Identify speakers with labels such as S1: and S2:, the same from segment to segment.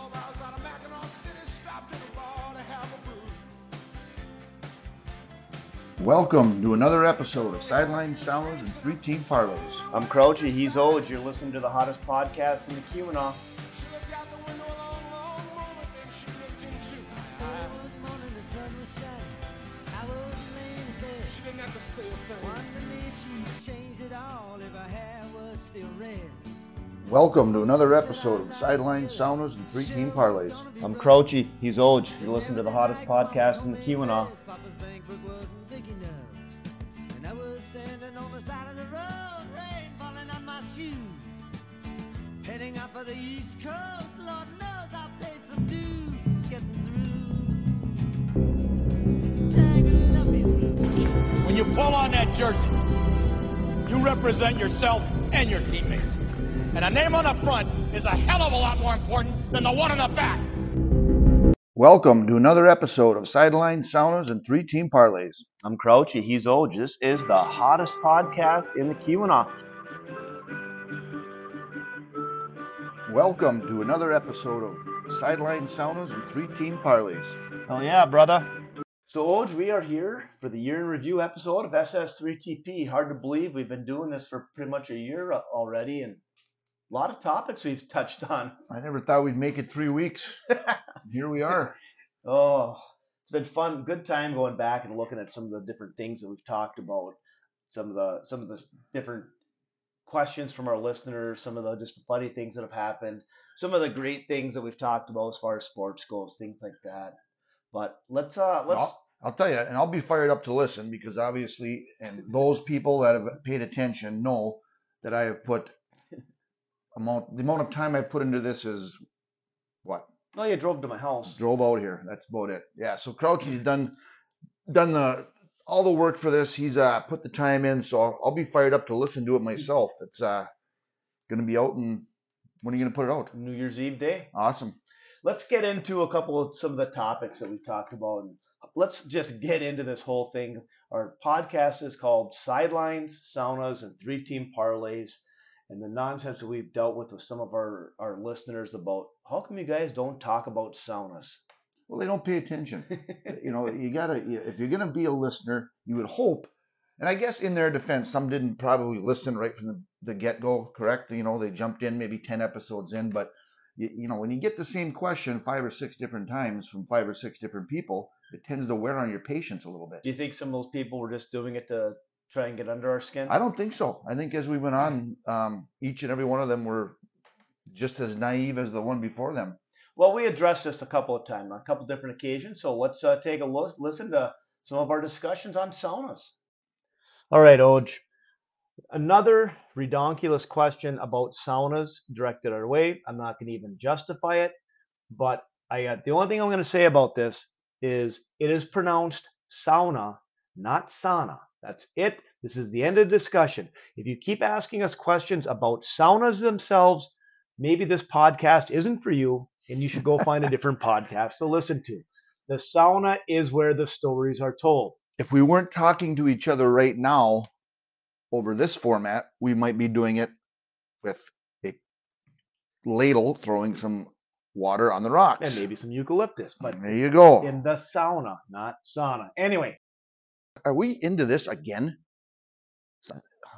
S1: clubhouse out of Mackinaw City, stopped in a bar to have a brew.
S2: Welcome to another episode of Sideline Saunas and Three Team Parlays.
S3: I'm Crouchy, he's old. You're listening to the hottest podcast in the Keweenaw.
S1: She looked out the window a long, long moment, then she looked into my eye.
S4: morning the sun was shining. I was laying in bed.
S1: She didn't have to say a thing.
S4: Wondering if she'd change it all if her hair was still red.
S2: Welcome to another episode of Sideline Saunas and Three Team Parlays.
S3: I'm Crouchy, he's Oj. You listen to the hottest podcast in the Keweenaw.
S4: Papa's bank book wasn't big enough. And I was standing on the side of the road, rain falling on my shoes. Heading out for the East Coast, Lord knows I paid some dues getting through. Tangled up in blue.
S5: When you pull on that jersey, you represent yourself and your teammates. And a name on the front is a hell of a lot more important than the one on the back.
S2: Welcome to another episode of Sideline Saunas and Three Team Parlays.
S3: I'm Crouchy, he's Oj. This is the hottest podcast in the Keweenaw.
S2: Welcome to another episode of Sideline Saunas and Three Team Parlays.
S3: Hell yeah, brother. So, Oj, we are here for the year in review episode of SS3TP. Hard to believe we've been doing this for pretty much a year already, and a lot of topics we've touched on.
S2: I never thought we'd make it three weeks. Here we are.
S3: Oh, it's been fun, good time going back and looking at some of the different things that we've talked about, some of the some of the different questions from our listeners, some of the just the funny things that have happened, some of the great things that we've talked about as far as sports goes, things like that. But let's uh let's
S2: I'll, I'll tell you, and I'll be fired up to listen because obviously, and those people that have paid attention know that I have put amount the amount of time I put into this is what
S3: oh you drove to my house.
S2: drove out here. That's about it. Yeah. So Crouchy's done done the all the work for this. He's uh put the time in, so I'll, I'll be fired up to listen to it myself. It's uh gonna be out in when are you gonna put it out?
S3: New Year's Eve day.
S2: Awesome.
S3: Let's get into a couple of some of the topics that we talked about and let's just get into this whole thing. Our podcast is called Sidelines, Saunas, and Three Team Parlays. And the nonsense that we've dealt with with some of our, our listeners about how come you guys don't talk about saunas?
S2: Well, they don't pay attention. you know, you gotta if you're gonna be a listener, you would hope. And I guess in their defense, some didn't probably listen right from the, the get go. Correct? You know, they jumped in maybe ten episodes in, but you, you know, when you get the same question five or six different times from five or six different people, it tends to wear on your patience a little bit.
S3: Do you think some of those people were just doing it to try and get under our skin?
S2: I don't think so. I think as we went on, um, each and every one of them were just as naive as the one before them.
S3: Well, we addressed this a couple of times, a couple different occasions. So let's uh, take a look, listen to some of our discussions on saunas. All right, Oj. Another redonkulous question about saunas directed our way. I'm not going to even justify it, but I got the only thing I'm going to say about this is it is pronounced sauna, not sauna. That's it. This is the end of the discussion. If you keep asking us questions about saunas themselves, maybe this podcast isn't for you and you should go find a different podcast to listen to. The sauna is where the stories are told.
S2: If we weren't talking to each other right now over this format, we might be doing it with a ladle throwing some water on the rocks.
S3: And maybe some eucalyptus, but
S2: there you go.
S3: in the sauna, not sauna. Anyway,
S2: Are we into this again?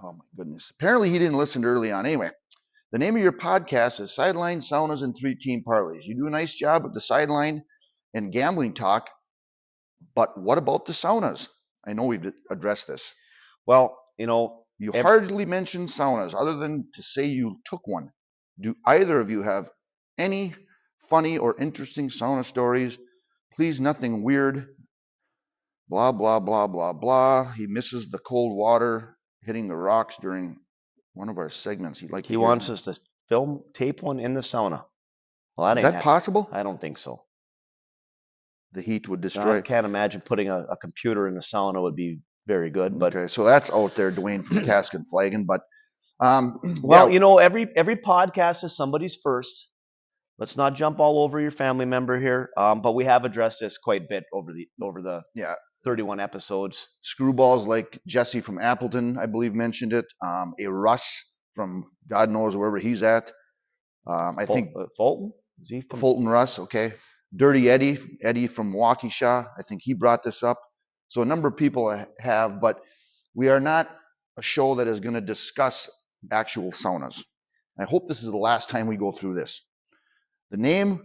S2: Oh my goodness. Apparently he didn't listen early on. Anyway, the name of your podcast is Sideline Saunas and Three Team Parlays. You do a nice job with the sideline and gambling talk, but what about the saunas? I know we've addressed this.
S3: well, you know,
S2: You
S3: Ev-
S2: hardly mention saunas other than to say you took one. Do either of you have any funny or interesting sauna stories? Please, nothing weird. Blah, blah, blah, blah, blah. He misses the cold water hitting the rocks during one of our segments. He'd like to
S3: he wants us to film, tape one in the sauna. Well, that
S2: Is
S3: ain't
S2: that
S3: hap-
S2: possible?
S3: I don't think so.
S2: The heat would destroy.
S3: I can't imagine putting a, a computer in the sauna would be very good. But
S2: okay, so that's out there, Dwayne from Cask and Flagon. But um,
S3: well,
S2: yeah,
S3: you know, every every podcast is somebody's first. Let's not jump all over your family member here. Um, but we have addressed this quite a bit over the over the
S2: Yeah.
S3: 31 episodes.
S2: screwballs like Jesse from Appleton, I believe, mentioned it. Um, a Russ from God knows wherever he's at. Um, I
S3: Ful-
S2: think
S3: uh, Fulton. Is he from
S2: Fulton Russ, okay. Dirty Eddie, Eddie from Waukesha, I think he brought this up. So a number of people have, but we are not a show that is going to discuss actual saunas. I hope this is the last time we go through this. The name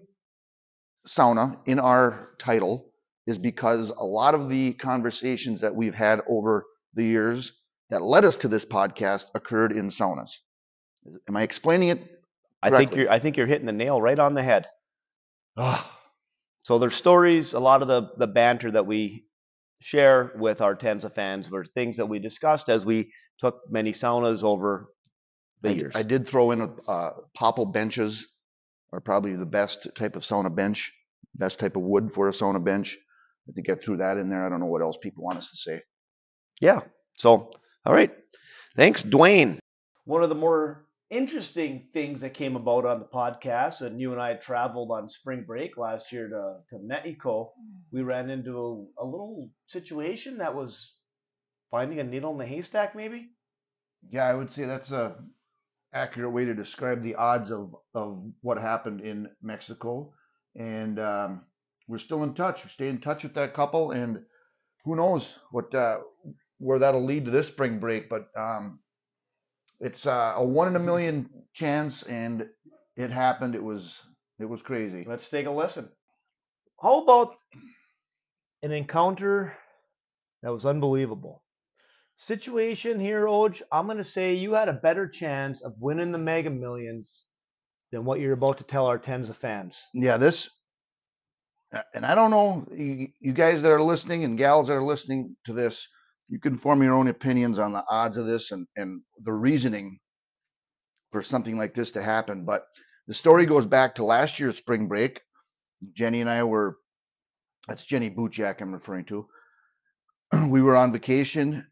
S2: sauna in our title is because a lot of the conversations that we've had over the years that led us to this podcast occurred in saunas. Am I explaining it?
S3: I think you're I think you're hitting the nail right on the head.
S2: Ah,
S3: So there's stories, a lot of the the banter that we share with our tens of fans were things that we discussed as we took many saunas over the
S2: I,
S3: years.
S2: I did throw in a uh, popple benches are probably the best type of sauna bench, best type of wood for a sauna bench. I think I threw that in there. I don't know what else people want us to say.
S3: Yeah. So, all right. Thanks, Dwayne. One of the more interesting things that came about on the podcast, and you and I traveled on spring break last year to, to Mexico, we ran into a, a little situation that was finding a needle in the haystack, maybe?
S2: Yeah, I would say that's a accurate way to describe the odds of of what happened in Mexico. And um, we're still in touch. We stay in touch with that couple, and who knows what uh, where that'll lead to this spring break. But um, it's uh, a one in a million chance, and it happened. It was it was crazy.
S3: Let's take a listen. How about an encounter that was unbelievable? Situation here, Oj, I'm going to say you had a better chance of winning the Mega Millions than what you're about to tell our tens of fans.
S2: Yeah, this, and I don't know, you, guys that are listening and gals that are listening to this, you can form your own opinions on the odds of this and, and the reasoning for something like this to happen. But the story goes back to last year's spring break. Jenny and I were, that's Jenny Bootjack I'm referring to. we were on vacation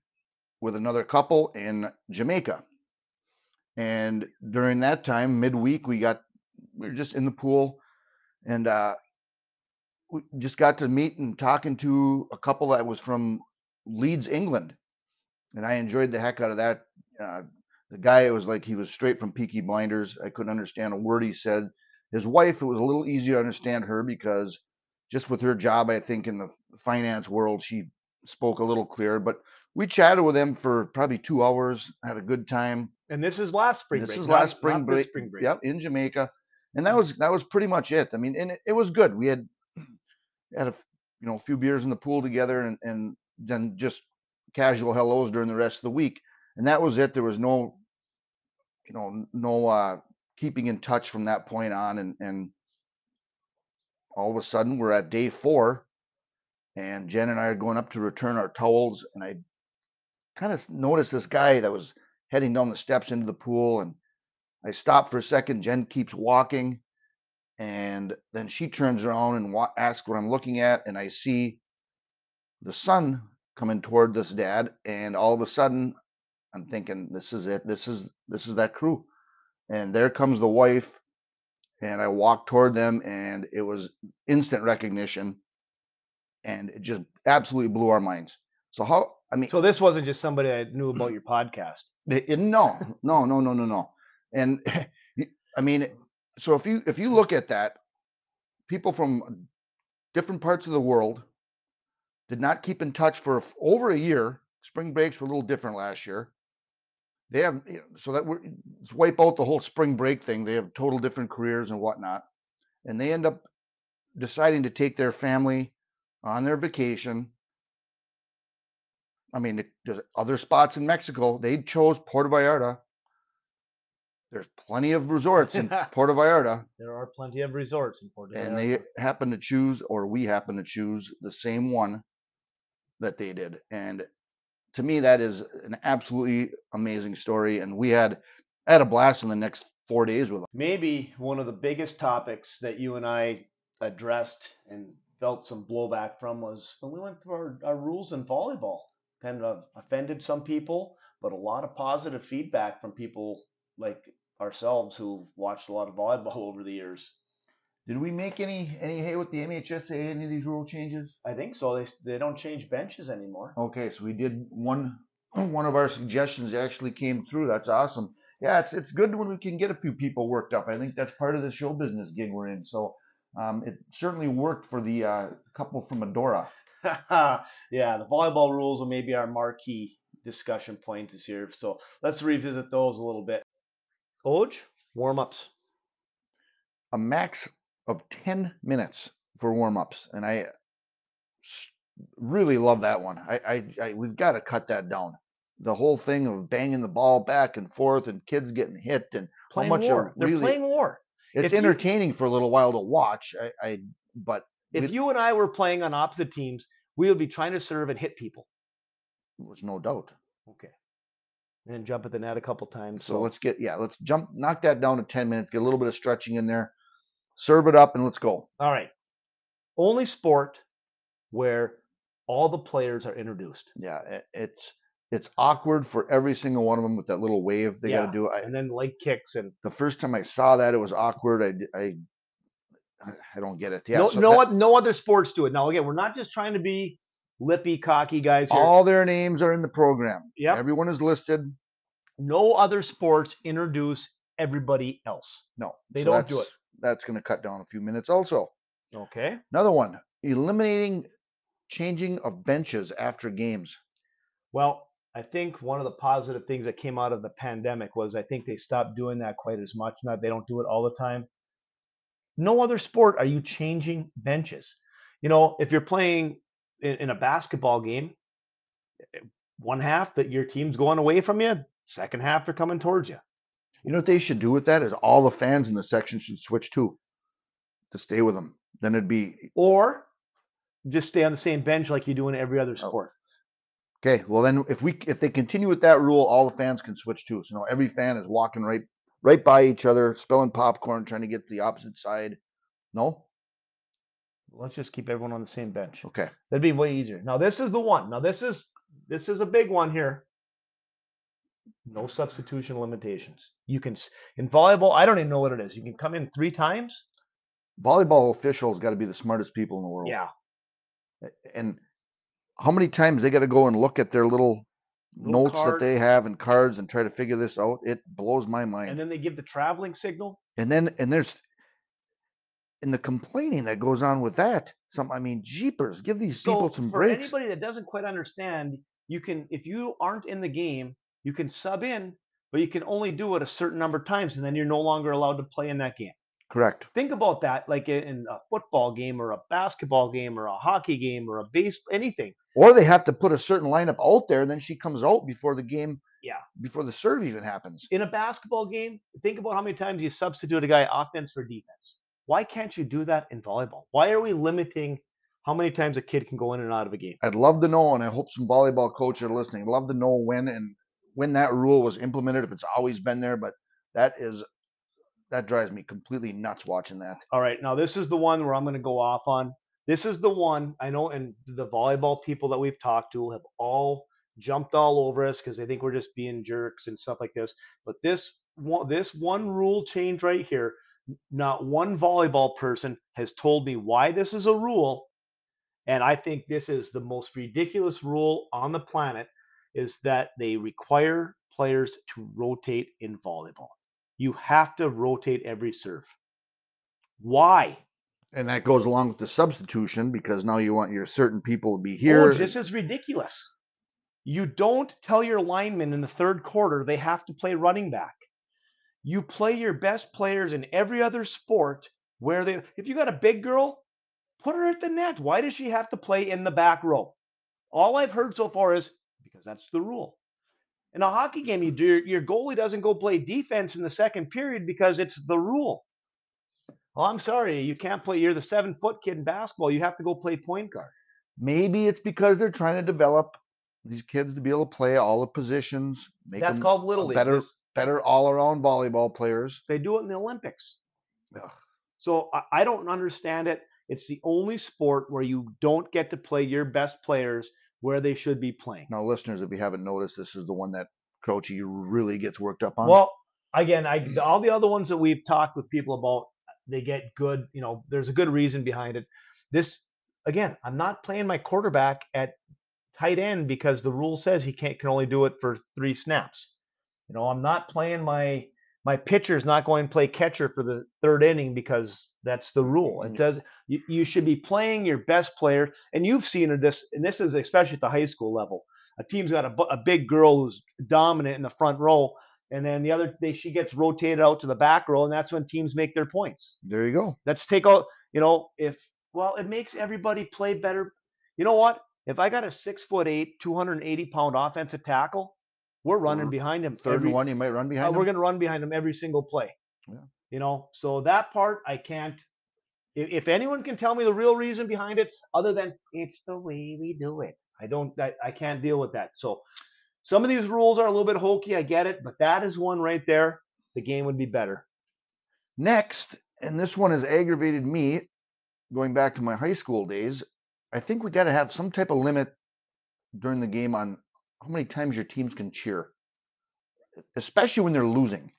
S2: with another couple in Jamaica. And during that time, midweek, we got, we were just in the pool and uh, we just got to meet and talking to a couple that was from Leeds, England, and I enjoyed the heck out of that. Uh, the guy, it was like he was straight from Peaky Blinders. I couldn't understand a word he said. His wife, it was a little easier to understand her because just with her job, I think in the finance world, she spoke a little clearer. But we chatted with him for probably two hours, had a good time.
S3: And this is last spring
S2: This
S3: break.
S2: is
S3: not-
S2: last spring
S3: not
S2: break.
S3: spring break.
S2: Yep, in Jamaica, and that was that was pretty much it. I mean, and it, it was good. We had had a you know a few beers in the pool together, and and then just casual hellos during the rest of the week, and that was it. There was no you know no uh, keeping in touch from that point on, and and all of a sudden we're at day four, and Jen and I are going up to return our towels, and I kind of noticed this guy that was heading down the steps into the pool and I stop for a second. Jen keeps walking, and then she turns around and wa- asks what I'm looking at, and I see the sun coming toward this dad, and all of a sudden, I'm thinking, this is it. This is this is that crew, and there comes the wife, and I walk toward them, and it was instant recognition, and it just absolutely blew our minds. So how? I mean,
S3: So this wasn't just somebody that knew about your podcast.
S2: it- it- no, no, no, no, no, no. And I mean, so if you if you look at that, people from different parts of the world did not keep in touch for over a year. Spring breaks were a little different last year. They have eh, so that we're wipe out the whole spring break thing. They have total different careers and whatnot, and they end up deciding to take their family on their vacation. I mean, there's other spots in Mexico. They chose Puerto Vallarta. There's plenty of resorts in Puerto Vallarta,
S3: There are plenty of resorts in Puerto
S2: and
S3: Vallarta.
S2: they happen to choose, or we happen to choose, the same one that they did. And to me, that is an absolutely amazing story. And we had, I had a blast in the next four days with them.
S3: maybe one of the biggest topics that you and I addressed and felt some blowback from was when we went through our, our rules in volleyball. Kind of offended some people, but a lot of positive feedback from people like ourselves who watched a lot of volleyball over the years.
S2: Did we make any any hay with the MHSA? Any of these rule changes?
S3: I think so. They, they don't change benches anymore.
S2: Okay, so we did one one of our suggestions actually came through. That's awesome. Yeah, it's it's good when we can get a few people worked up. I think that's part of the show business gig we're in. So um, it certainly worked for the uh, couple from Adora.
S3: yeah, the volleyball rules will maybe our marquee discussion point this year. So let's revisit those a little bit. Oj, warm ups.
S2: A max of 10 minutes for warm ups. And I really love that one. I, I, I we've got to cut that down. The whole thing of banging the ball back and forth and kids getting hit and how much
S3: war.
S2: are
S3: They're
S2: really
S3: playing war.
S2: it's
S3: if you-
S2: entertaining for a little while to watch. I, I but
S3: If you and I were playing on opposite teams, we would be trying to serve and hit people.
S2: there's no doubt.
S3: Okay. And jump at the net a couple times.
S2: So let's get yeah, let's jump knock that down to 10 minutes, get a little bit of stretching in there, serve it up and let's go.
S3: All right. Only sport where all the players are introduced.
S2: Yeah, it, it's it's awkward for every single one of them with that little wave they got to do. I,
S3: And then leg kicks and
S2: the first time I saw that, it was awkward. I I I don't get it. Yeah,
S3: no,
S2: so
S3: no,
S2: that-
S3: no other sports do it. Now again, we're not just trying to be lippy, cocky guys here.
S2: all their names are in the program.
S3: Yeah,
S2: everyone is listed.
S3: no other sports introduce everybody else.
S2: No,
S3: They
S2: so
S3: don't do
S2: it. That's going to cut down a few minutes. Also,
S3: Okay.
S2: another one: eliminating changing of benches after games.
S3: Well, I think one of the positive things that came out of the pandemic was I think they stopped doing that quite as much. Not they don't do it all the time. No other sport are you changing benches. You know, if you're playing in, in a basketball game, eh, one half that your team's going away from you, second half they're coming towards you.
S2: You know what they should do with that is all the fans in the section should switch too, to stay with them. Then it'd be
S3: Or just stay on the same bench like you do in every other
S2: Oh.
S3: sport.
S2: okay. Well, then if we if they continue with that rule, all the fans can switch too. So now every fan is walking right right by each other, spilling popcorn, trying to get to the opposite side. No,
S3: Let's just keep everyone on the same bench.
S2: okay.
S3: That'd be way easier. Now this is the one. Now this is this is a big one here. No substitution limitations. You can in volleyball. I don't even know what it is. You can come in three times.
S2: Volleyball officials got to be the smartest people in the world.
S3: Yeah,
S2: and how many times they got to go and look at their little,
S3: Little
S2: notes
S3: card.
S2: that they have and cards and try to figure this out it blows my mind
S3: and then they give the traveling signal.
S2: and then and there's and the complaining that goes on with that some i mean jeepers give these
S3: So
S2: people some
S3: for
S2: breaks.
S3: anybody that doesn't quite understand, you can if you aren't in the game, you can sub in, but you can only do it a certain number of times, and then you're no longer allowed to play in that game.
S2: correct.
S3: Think about that like in a football game or a basketball game or a hockey game or a base anything.
S2: Or they have to put a certain lineup out there and then she comes out before the game
S3: Yeah.
S2: before the serve even happens.
S3: In a basketball game think about how many times you substitute a guy offense for defense why can't you do that in volleyball? Why are we limiting how many times a kid can go in and out of a game?
S2: I'd love to know and i hope some volleyball coaches are listening. I'd love to know when and when that rule was implemented if it's always been there but that is that drives me completely nuts watching that.
S3: All right now this is the one where i'm going to go off on. This is the one i know and the volleyball people that we've talked to have all jumped all over us because they think we're just being jerks and stuff like this but this one this one rule change right here not one volleyball person has told me why this is a rule and i think this is the most ridiculous rule on the planet is that they require players to rotate in volleyball you have to rotate every serve why
S2: and that goes along with the substitution because now you want your certain people to be
S3: Here,
S2: here.
S3: this is ridiculous. You don't tell your linemen in the third quarter they have to play running back. You play your best players in every other sport where they if you got a big girl, put her at the net. Why does she have to play in the back row? All I've heard so far is because that's the rule. In a hockey game, you hmm. do your goalie doesn't go play defense in the second period because it's the rule. Oh, I'm sorry, you can't play. You're the seven foot kid in basketball. You have to go play point guard.
S2: Maybe it's because they're trying to develop these kids to be able to play all the positions, make
S3: That's
S2: them
S3: called little league.
S2: better,
S3: This-
S2: better all-around volleyball players.
S3: They do it in the Olympics.
S2: Ugh.
S3: So I, I don't understand it. It's the only sport where you don't get to play your best players where they should be playing.
S2: Now, listeners, if you haven't noticed, this is the one that Crouchy really gets worked up on.
S3: Well, again, I all the other ones that we've talked with people about, they get good. You know, there's a good reason behind it. This again, I'm not playing my quarterback at tight end because the rule says he can't can only do it for three snaps. You know, I'm not playing my my pitcher's not going to play catcher for the third inning because that's the rule. It
S2: mm-hmm.
S3: does. You, you should be playing your best player, and you've seen this, and this is especially at the high school level. A team's got a, a big girl who's dominant in the front row, and then the other day she gets rotated out to the back row, and that's when teams make their points.
S2: There you go.
S3: Let's take out, you know, if well, it makes everybody play better. You know what? If I got a six foot eight, 280 pound offensive tackle, we're running
S2: Or
S3: behind him.
S2: Third
S3: every-
S2: and one, you might run
S3: uh,
S2: behind.
S3: we're going to run behind him every single play.
S2: Yeah.
S3: You know, so that part I can't. If, if anyone can tell me the real reason behind it, other than it's the way we do it, I don't. I, I can't deal with that. So some of these rules are a little bit hokey. I get it, but that is one right there. The game would be better.
S2: Next, and this one has aggravated me going back to my high school days. I think we got to have some type of limit during the game on how many times your teams can cheer, especially when they're losing.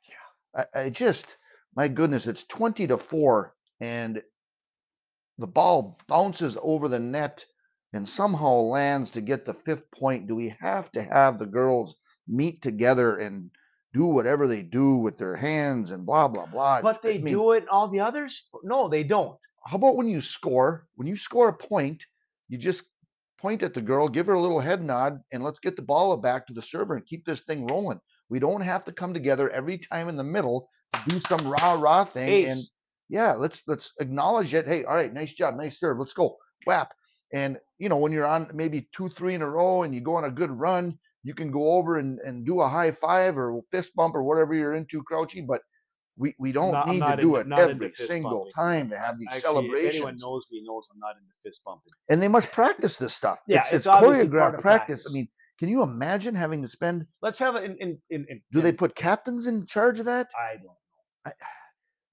S2: Yeah. I, I just, my goodness, it's 20 to 4, and the ball bounces over the net and somehow lands to get the fifth point. Do we have to have the girls meet together and do whatever they do with their hands and blah, blah, blah?
S3: But
S2: I
S3: they
S2: mean,
S3: do it in all the others. No, they don't.
S2: how about when you score? When you score a point, you just point at the girl, give her a little head nod, and let's get the ball back to the server and keep this thing rolling. We don't have to come together every time in the middle to do some rah rah thing. And yeah, let's let's acknowledge it. Hey, all right, nice job, nice serve. Let's go. Whap. And you know, when you're on maybe two, three in a row and you go on a good run, you can go over and, and do a high five or fist bump or whatever you're into, Crouchy, but we, we don't
S3: Not- I'm
S2: need
S3: not
S2: to do
S3: into-
S2: it
S3: not into
S2: every
S3: fist
S2: single
S3: bumping.
S2: time to have these
S3: Actually,
S2: celebrations
S3: if anyone knows me knows I'm not into fist bumping.
S2: and they must practice this stuff.
S3: Yeah,
S2: it's,
S3: it's
S2: it's
S3: obviously part
S2: choreographed
S3: of
S2: practice.
S3: practice.
S2: I mean, can you imagine having to spend?
S3: Let's have it in in in. in
S2: Do they
S3: in-
S2: put captains in charge of that?
S3: I don't. Know.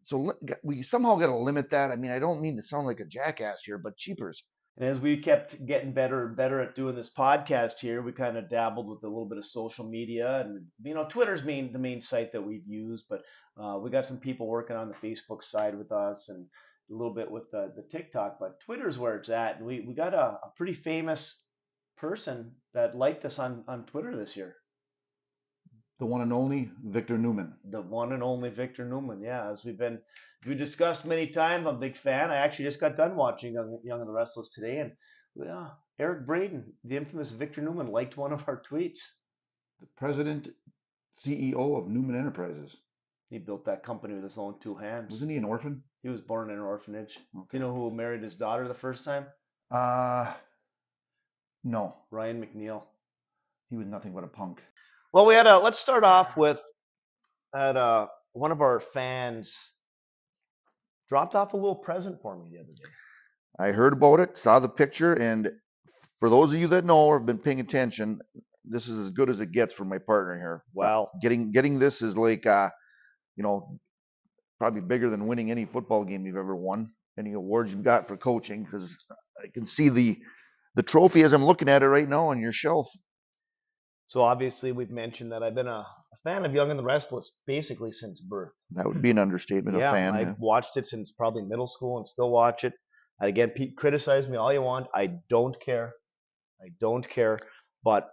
S2: So li- g- we somehow got to limit that. I mean, I don't mean to sound like a jackass here, but cheapers.
S3: And as we kept getting better and better at doing this podcast here, we kind of dabbled with a little bit of social media, and you know, Twitter's main the main site that we've used, but uh, we got some people working on the Facebook side with us, and a little bit with the, the TikTok. But Twitter's where it's at, and we we got a, a pretty famous person that liked us on on Twitter this year,
S2: The one and only Victor Newman.
S3: the one and only Victor Newman. Yeah, as we've been we discussed many times, I'm a big fan. I actually just got done watching Young, Young and the Restless today, and yeah, Eric Braeden, the infamous Victor Newman, liked one of our tweets.
S2: The president, CEO of Newman Enterprises.
S3: He built that company with his own two hands.
S2: Wasn't he an orphan?
S3: He was born in an orphanage. Do
S2: Okay.
S3: you know who married his daughter the first time?
S2: Uh, no,
S3: Ryan McNeil.
S2: he was nothing but a punk.
S3: Well, we had a. Let's start off with at uh, one of our fans dropped off a little present for me the other day.
S2: I heard about it, saw the picture, and for those of you that know or have been paying attention, this is as good as it gets for my partner here.
S3: Wow.
S2: getting getting this is like uh you know probably bigger than winning any football game you've ever won any awards you've got for coaching because i can see the the trophy as i'm looking at it right now on your shelf
S3: So obviously, we've mentioned that I've been a, a fan of Young and the Restless basically since birth.
S2: that would be an understatement
S3: yeah,
S2: a fan
S3: I've
S2: yeah.
S3: watched it since probably middle school and still watch it. And again, Pete, criticize me all you want. I don't care. I don't care. But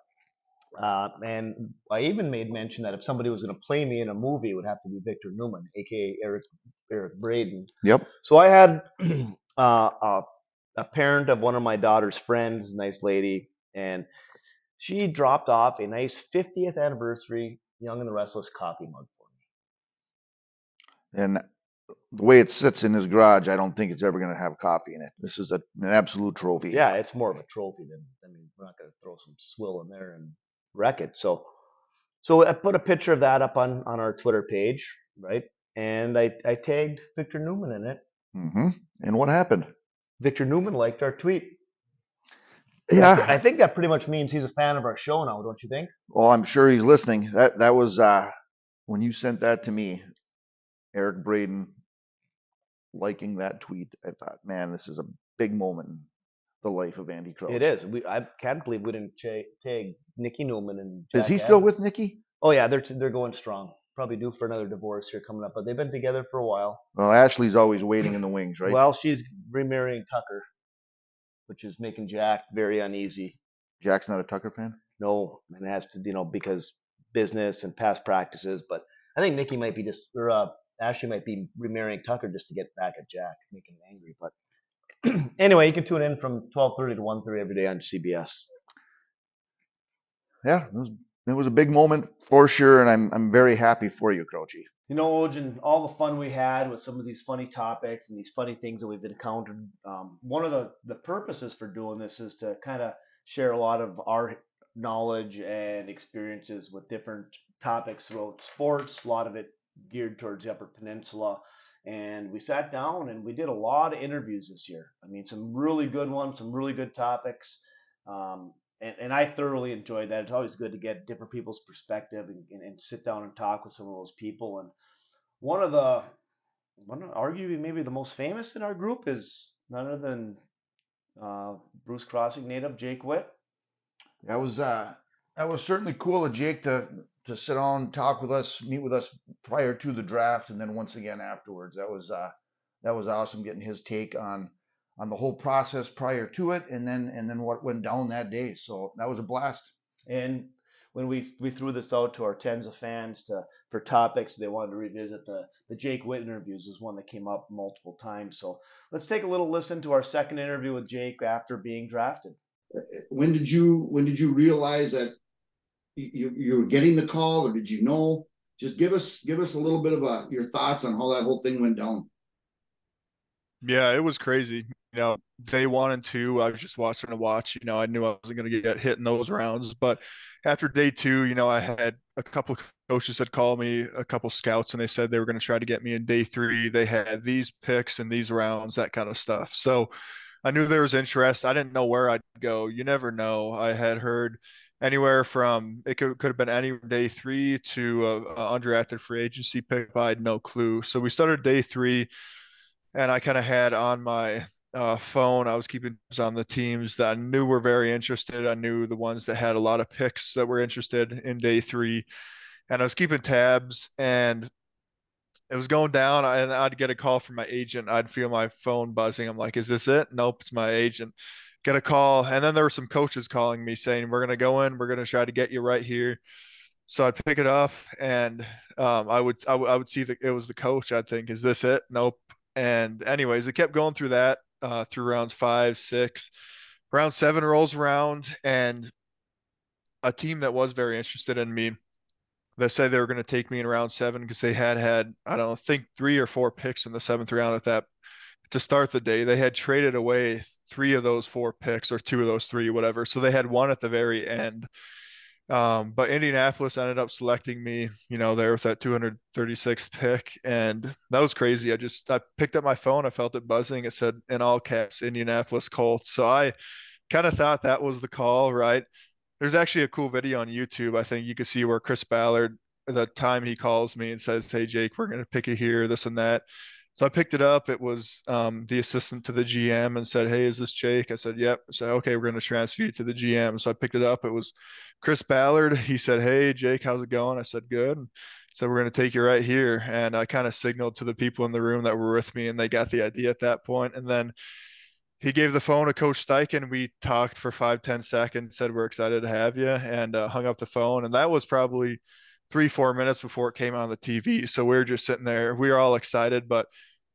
S3: uh, and I even made mention that if somebody was going to play me in a movie, it would have to be Victor Newman, aka Eric Eric Braeden.
S2: yep
S3: So I had uh, a, a parent of one of my daughter's friends, nice lady, and she dropped off a nice 50th anniversary Young and the Restless coffee mug for me.
S2: and the way it sits in his garage i don't think it's ever going to have coffee in it this is a, an absolute trophy
S3: Yeah, it's more of a trophy than I mean, we're not going to throw some swill in there and wreck it. So, so I put a picture of that up on on our Twitter page, right? And I I tagged Victor Newman in it.
S2: Mm-hmm. and what happened
S3: Victor Newman liked our tweet.
S2: Yeah
S3: I think that pretty much means he's a fan of our show now, don't you think?
S2: Well, I'm sure he's listening. That that was uh when you sent that to me, Eric Braeden liking that tweet. I thought, man, this is a big moment in the life of Andy Crouch.
S3: It is. We I can't believe we didn't tag Nikki Newman and.
S2: Is
S3: Jack
S2: he still with Nikki?
S3: Oh yeah, they're they're going strong. Probably due for another divorce here coming up, but they've been together for a while.
S2: Well, Ashley's always waiting in the wings, right?
S3: Well, she's remarrying Tucker, which is making Jack very uneasy.
S2: Jack's not a Tucker fan.
S3: No, and it has to you know because business and past practices. But I think Nikki might be just or uh, Ashley might be remarrying Tucker just to get back at Jack, make him angry. But anyway, you can tune in from 12:30 to 1:30 every day on CBS.
S2: Yeah, it was it was a big moment for sure, and I'm I'm very happy for you, Crouchy.
S3: You know, Oj, all the fun we had with some of these funny topics and these funny things that we've encountered. Um, one of the the purposes for doing this is to kind of share a lot of our knowledge and experiences with different topics throughout sports. A lot of it geared towards the Upper Peninsula. And we sat down and we did a lot of interviews this year. I mean, some really good ones, some really good topics. Um, and, and I thoroughly enjoyed that. It's always good to get different people's perspective and, and, and sit down and talk with some of those people. And one of the, one arguably maybe the most famous in our group is none other than uh, Bruce Crossing native Jake Witt.
S2: That was uh, that was certainly cool of Jake to to sit on, talk with us, meet with us prior to the draft, and then once again afterwards. That was uh, that was awesome getting his take on on the whole process prior to it, and then and then what went down that day. So that was a blast.
S3: And when we we threw this out to our tens of fans to for topics they wanted to revisit, the the Jake Witt interviews was one that came up multiple times. So let's take a little listen to our second interview with Jake after being drafted.
S6: Uh, uh, when did you when did you realize that you you were getting the call, or did you know? Just give us give us a little bit of a your thoughts on how that whole thing went down.
S7: Yeah, it was crazy. You know, day one and two, I was just watching to watch. You know, I knew I wasn't going to get hit in those rounds. But after day two, you know, I had a couple coaches that called me, a couple scouts, and they said they were going to try to get me in day three. They had these picks and these rounds, that kind of stuff. So I knew there was interest. I didn't know where I'd go. You never know. I had heard anywhere from it could, could have been any day three to a, a undrafted free agency pick. I had no clue. So we started day three, and I kind of had on my uh, phone. I was keeping on the teams that I knew were very interested. I knew the ones that had a lot of picks that were interested in day three, and I was keeping tabs. And it was going down, and I'd get a call from my agent. I'd feel my phone buzzing. I'm like, "Is this it?" Nope, it's my agent get a call, and then there were some coaches calling me saying, "We're gonna go in. We're gonna try to get you right here." So I'd pick it up, and um, I would I, w- I would see that it was the coach. I'd think, "Is this it?" Nope. And anyways, it kept going through that uh, through rounds five, six, round seven rolls around, and a team that was very interested in me. They said they were going to take me in round seven because they had had I don't know, think three or four picks in the seventh round at that to start the day. They had traded away three of those four picks or two of those three, whatever. So they had one at the very end. Um, but Indianapolis ended up selecting me, you know, there with that 236th pick. And that was crazy. I just, I picked up my phone. I felt it buzzing. It said in all caps, Indianapolis Colts. So I kind of thought that was the call, right? There's actually a cool video on YouTube. I think you can see where Chris Ballard, the time he calls me and says, Hey, Jake, we're going to pick you here, this and that. So I picked it up. It was um, the assistant to the GM and said, "Hey, is this Jake?" I said, "Yep." I said, "Okay, we're going to transfer you to the GM." So I picked it up. It was Chris Ballard. He said, "Hey, Jake, how's it going?" I said, "Good." And so we're going to take you right here. And I kind of signaled to the people in the room that were with me, and they got the idea at that point. And then he gave the phone to Coach Steichen. We talked for five, ten seconds. Said we're excited to have you, and uh, hung up the phone. And that was probably three, four minutes before it came on the TV. So we were just sitting there. We were all excited, but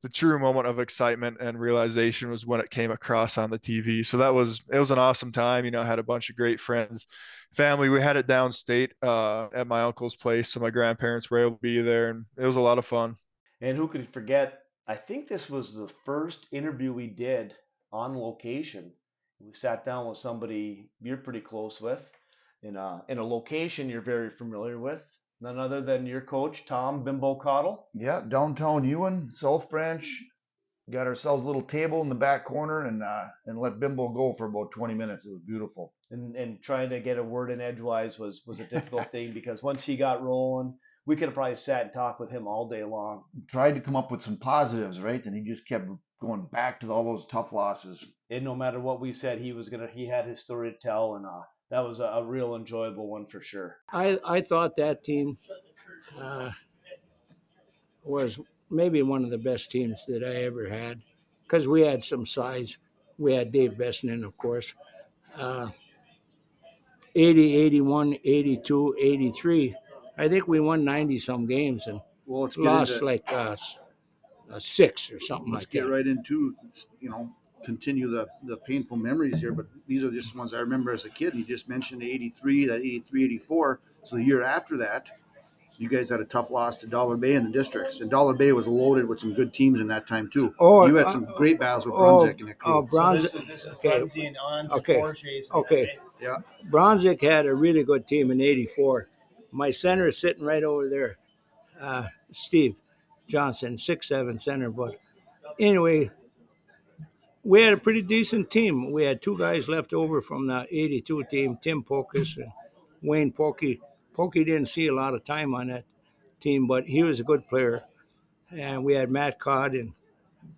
S7: the true moment of excitement and realization was when it came across on the TV. So that was it was an awesome time. You know, I had a bunch of great friends, family. We had it downstate uh, at my uncle's place, so my grandparents were able to be there, and it was a lot of fun.
S3: And who could forget? I think this was the first interview we did on location. We sat down with somebody you're pretty close with in a in a location you're very familiar with none other than your coach, Tom Bimbo Cottle.
S2: Yeah, downtown Ewen, South Branch. Got ourselves a little table in the back corner and uh, and let Bimbo go for about 20 minutes. It was beautiful.
S3: And and trying to get a word in edgewise was was a difficult thing because once he got rolling, we could have probably sat and talked with him all day long.
S2: Tried to come up with some positives, right? And he just kept going back to all those tough losses.
S3: And no matter what we said, he was gonna he had his story to tell, and uh, that was a, a real enjoyable one for sure.
S8: I, I thought that team uh, was maybe one of the best teams that I ever had because we had some size. We had Dave Bessinen, of course. Uh, 80, 81, 82, 83. I think we won 90 some games and
S6: Well,
S8: lost
S6: into,
S8: like uh, s- uh, six or something
S6: let's
S8: like
S6: get
S8: that.
S6: right into you know continue the the painful memories here. But these are just ones I remember as a kid. You just mentioned '83, that '83, '84. So the year after that, you guys had a tough loss to Dollar Bay in the districts, and Dollar Bay was loaded with some good teams in that time too.
S8: Oh,
S6: you had
S8: uh,
S6: some great battles with
S8: oh,
S6: Brunswick and that crew.
S8: Oh, Brunswick.
S9: So this, this is
S8: okay.
S9: Brunsey and Ons and
S8: Okay.
S9: Porsches and
S8: Okay.
S9: that, right?
S8: Brunswick had a really good team in '84. My center is sitting right over there, uh, Steve Johnson, six seven center. But anyway, we had a pretty decent team. We had two guys left over from the '82 team, Tim Pocus and Wayne Pokey. Pokey didn't see a lot of time on that team, but he was a good player. And we had Matt Codd and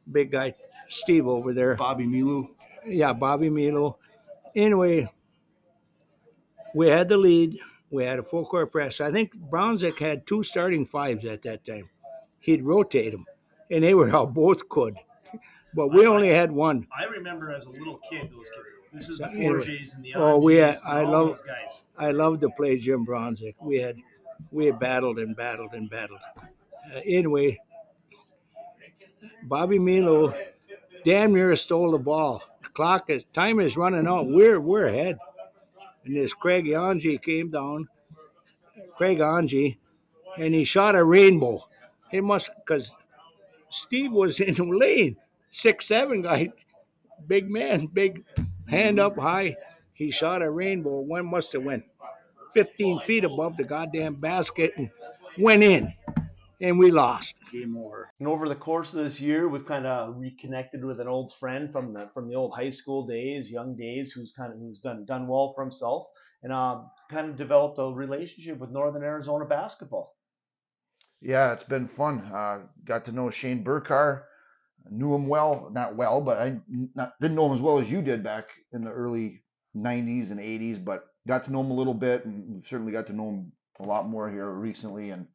S8: big guy Steve over there
S6: Bobby Milu.
S8: yeah, Bobby Milo. Anyway, we had the lead. We had a full court press. I think Brunswick had two starting fives at that time. He'd rotate them, and they were all both good. But we only had one.
S9: I remember as a little kid those kids. This is the
S8: Anyway.
S9: And the
S8: Oh, we had- I love-
S9: those guys.
S8: I loved to play Jim Brunswick. We had we had battled and battled and battled. Uh, anyway, Bobby Milo damn near stole the ball. The clock is time is running out. We're we're ahead. And this Craig Angie came down, Craig Angie, and he shot a rainbow. He must because Steve was in the lane, six seven guy, big man, big hand up high. He shot a rainbow. One must have went 15 feet above the goddamn basket and went in, and we lost.
S6: Game over.
S3: And over the course of this year, we've kind of reconnected with an old friend from the from the old high school days, young days, who's kind of who's done done well for himself, and uh, kind of developed a relationship with Northern Arizona basketball.
S2: Yeah, it's been fun. Uh, got to know Shane Burcar. Knew him well, not well, but I not, didn't know him as well as you did back in the early 90s and 80s, but got to know him a little bit and certainly got to know him a lot more here recently. And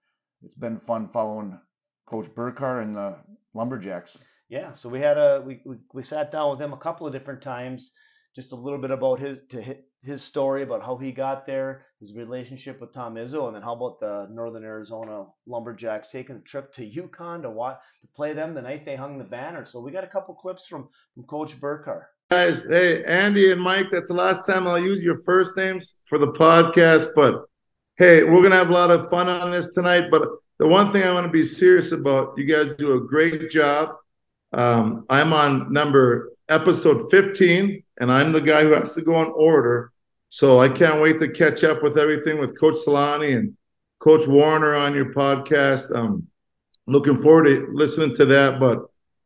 S2: it's been fun following Coach Burcar and the Lumberjacks.
S3: Yeah, so we had a we, we, we sat down with him a couple of different times, just a little bit about his to hi- his story about how he got there, his relationship with Tom Izzo, and then how about the Northern Arizona Lumberjacks taking a trip to UConn to watch to play them the night they hung the banner. So we got a couple clips from from Coach Burcar.
S10: guys. Hey, Andy and Mike, that's the last time I'll use your first names for the podcast. But hey, we're gonna have a lot of fun on this tonight. But the one thing I want to be serious about, you guys do a great job. Um, I'm on number episode 15, and I'm the guy who has to go on order. So I can't wait to catch up with everything with Coach Solani and Coach Warner on your podcast. Um, looking forward to listening to that. But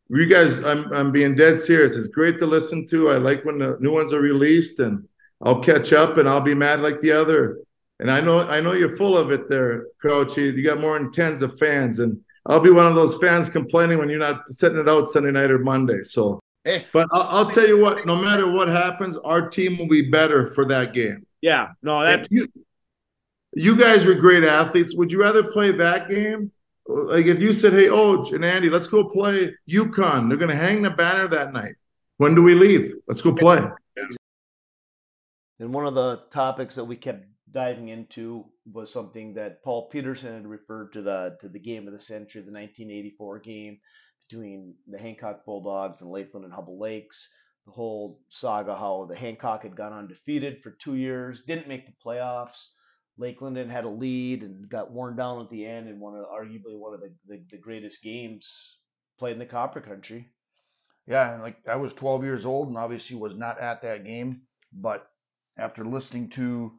S10: you guys, I'm I'm being dead serious. It's great to listen to. I like when the new ones are released, and I'll catch up, and I'll be mad like the other. And I know I know you're full of it there, Coach. You, got more than tens of fans, and I'll be one of those fans complaining when you're not setting it out Sunday night or Monday. So,
S6: Hey.
S10: but I'll, I'll tell you what. No matter what happens, our team will be better for that game.
S3: Yeah, no,
S10: If you, you guys were great athletes. Would you rather play that game? Like if you said, "Hey, oh, Oj and Andy, let's go play UConn. They're going to hang the banner that night. When do we leave? Let's go play."
S3: And one of the topics that we kept diving into was something that Paul Peterson had referred to the to the game of the century, the 1984 game between the Hancock Bulldogs and Lake Linden and Hubbell Lakes. The whole saga how the Hancock had gone undefeated for two years, didn't make the playoffs. Lake Linden had a lead and got worn down at the end in one of arguably one of the, the, the greatest games played in the Copper Country.
S2: Yeah, and like I was 12 years old and obviously was not at that game, but after listening to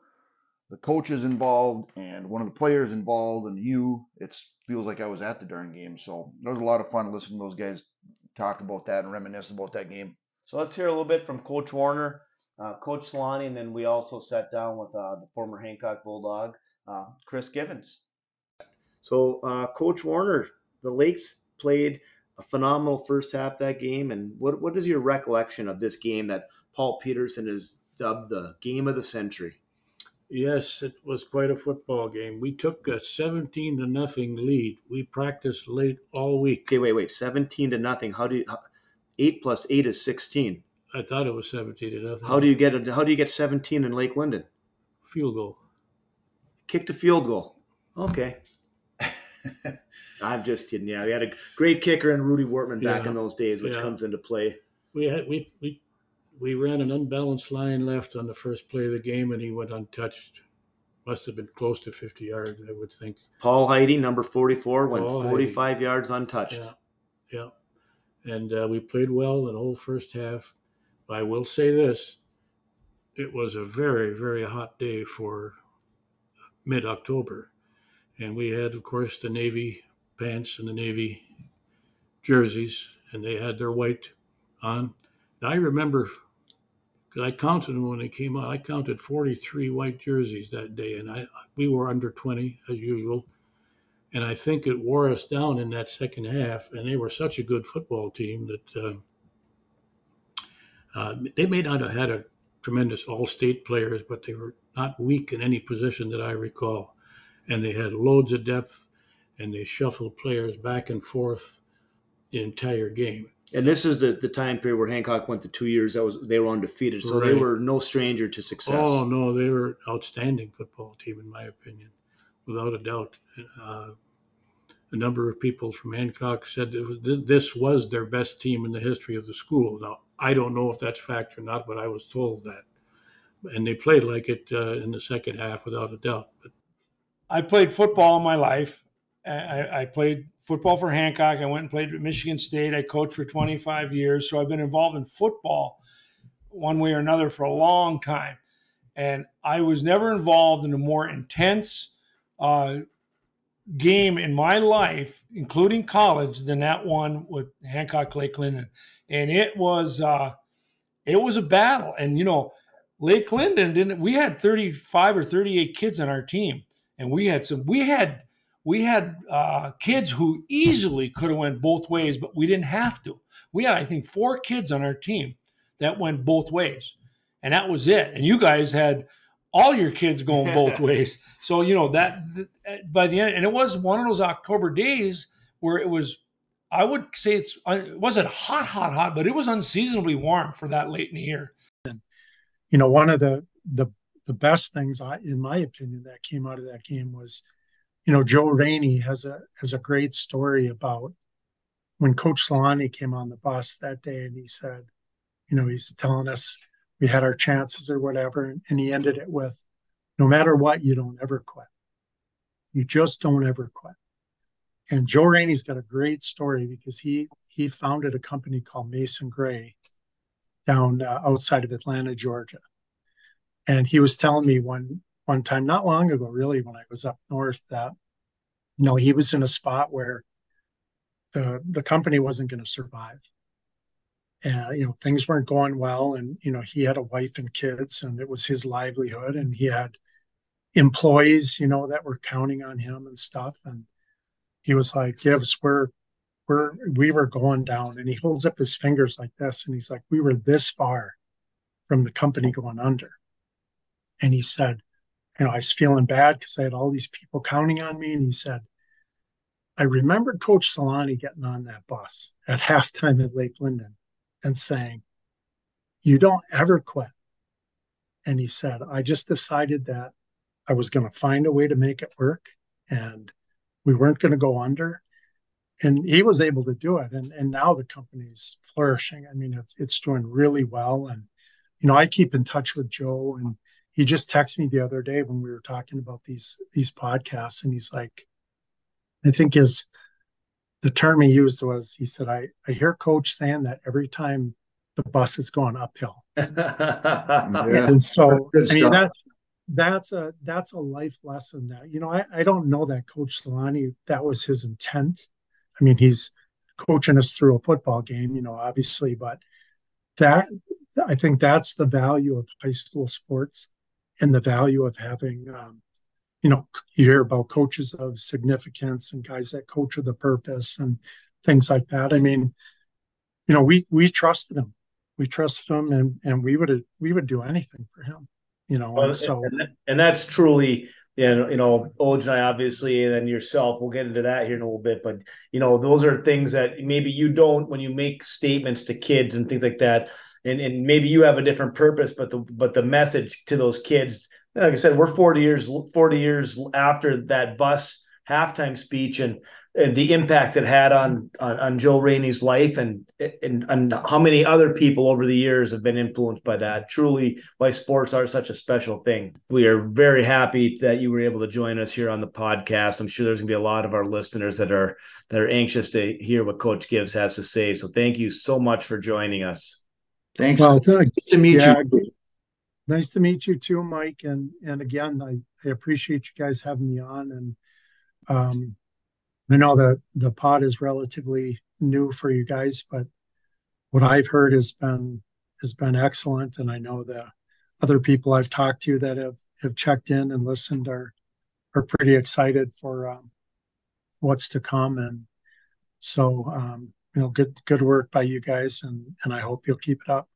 S2: the coaches involved and one of the players involved and you, it feels like I was at the darn game. So it was a lot of fun listening to those guys talk about that and reminisce about that game.
S3: So let's hear a little bit from Coach Warner, uh, Coach Solani, and then we also sat down with uh, the former Hancock Bulldog, uh, Chris Givens.
S11: So, uh, Coach Warner, the Lakes played a phenomenal first half that game. And what, what is your recollection of this game that Paul Peterson has dubbed the game of the century?
S8: Yes, it was quite a football game. We took a 17 to nothing lead. We practiced late all week.
S11: Okay, wait, wait. 17 to nothing. How do you, how, eight plus eight is 16.
S8: I thought it was 17 to nothing.
S11: How do you get, a, how do you get 17 in Lake Linden? Field goal.
S3: Kicked a field goal. Okay. I'm just kidding. Yeah, we had a great kicker in Rudy Wortman back
S11: Yeah.
S3: in those days, which
S11: Yeah.
S3: comes into play.
S11: We had we we we ran an unbalanced line left on the first play of the game, and he went untouched. Must have been close to 50 yards, I would think.
S3: Paul Heidi, number 44, went
S11: Paul Heidi.
S3: 45 yards untouched.
S11: Yeah, yeah. And uh, we played well in the whole first half. I will say this: it was a very, very hot day for mid-October, and we had, of course, the navy pants and the navy jerseys, and they had their white on. And I remember because I counted them when they came out. I counted 43 white jerseys that day, and I we were under 20 as usual. And I think it wore us down in that second half. And they were such a good football team that uh, uh, they may not have had a tremendous all-state players, but they were not weak in any position that I recall. And they had loads of depth, and they shuffled players back and forth the entire game.
S3: And this is the, the time period where Hancock went the two years that was they were undefeated, so they were no stranger to success.
S11: Oh no, they were an outstanding football team in my opinion, without a doubt. Uh, a number of people from Hancock said it was- th- this was their best team in the history of the school. Now I don't know if that's fact or not, but I was told that, and they played like it uh, in the second half without a doubt. But
S12: I played football all my life. I- I, played football for Hancock. I went and played at Michigan State. I coached for 25 years. So I've been involved in football one way or another for a long time. And I was never involved in a more intense uh, game in my life, including college, than that one with Hancock Lake Linden. And it was uh, it was a battle. And you know, Lake Linden didn't. We had 35 or 38 kids on our team, and we had some. We had we had uh, kids who easily could have went both ways, but we didn't have to. We had, I think, four kids on our team that went both ways, and that was it. And you guys had all your kids going both ways. So you know that that- by the end, and it was one of those October days where it was. I would say it's it wasn't hot, hot, hot, but it was unseasonably warm for that late in the year.
S13: And you know, one of the the the best things, I, in my opinion, that came out of that game was, you know, Joe Rainey has a has a great story about when Coach Solani came on the bus that day, and he said, you know, he's telling us we had our chances or whatever, and, and he ended it with, no matter what, you don't ever quit. You just don't ever quit. And Joe Rainey's got a great story because he he founded a company called Mason Gray down uh, outside of Atlanta, Georgia. And he was telling me one one time, not long ago, really, when I was up north, that you know he was in a spot where the the company wasn't going to survive. And you know things weren't going well, and you know he had a wife and kids, and it was his livelihood, and he had employees, you know, that were counting on him and stuff. And he was like, "Gibbs, we're we're we were going down," and he holds up his fingers like this, and he's like, "We were this far from the company going under." And he said, "You know, I was feeling bad because I had all these people counting on me." And he said, "I remembered Coach Solani getting on that bus at halftime at Lake Linden and saying." You don't ever quit. And he said, I just decided that I was going to find a way to make it work and we weren't going to go under. And he was able to do it. And, and now the company's flourishing. I mean, it's, it's doing really well. And, you know, I keep in touch with Joe and he just texted me the other day when we were talking about these, these podcasts. And he's like, I think his, the term he used was, he said, I, I hear coach saying that every time the bus is going uphill. And so, I mean, that's that's a that's a life lesson that you know I, I don't know that coach Solani that was his intent i mean he's coaching us through a football game you know obviously but that i think that's the value of high school sports and the value of having um, you know you hear about coaches of significance and guys that coach with a purpose and things like that i mean you know we we trusted him we trusted him and and we would we would do anything for him you know
S3: Well,
S13: and so
S3: and, that- and that's truly, you know, you know, Oj and I obviously, and then yourself. We'll get into that here in a little bit, but you know, those are things that maybe you don't when you make statements to kids and things like that, and and maybe you have a different purpose, but the but the message to those kids
S11: like I said, we're 40 years 40 years after that bus halftime speech and, and the impact it had on, on on Joe Rainey's life and, and and how many other people over the years have been influenced by that. Truly, why sports are such a special thing. We are very happy that you were able to join us here on the podcast. I'm sure there's gonna be a lot of our listeners that are that are anxious to hear what Coach Gibbs has to say. So thank you so much for joining us.
S6: Thanks.
S13: Well, thank-
S6: Nice to meet
S13: yeah,
S6: you.
S13: Nice to meet you too, Mike. And and again, I, I appreciate you guys having me on. And um, I know that the pod is relatively new for you guys, but what I've heard has been has been excellent. And I know the other people I've talked to that have have checked in and listened are are pretty excited for um, what's to come. And so um, you know, good good work by you guys, and and I hope you'll keep it up.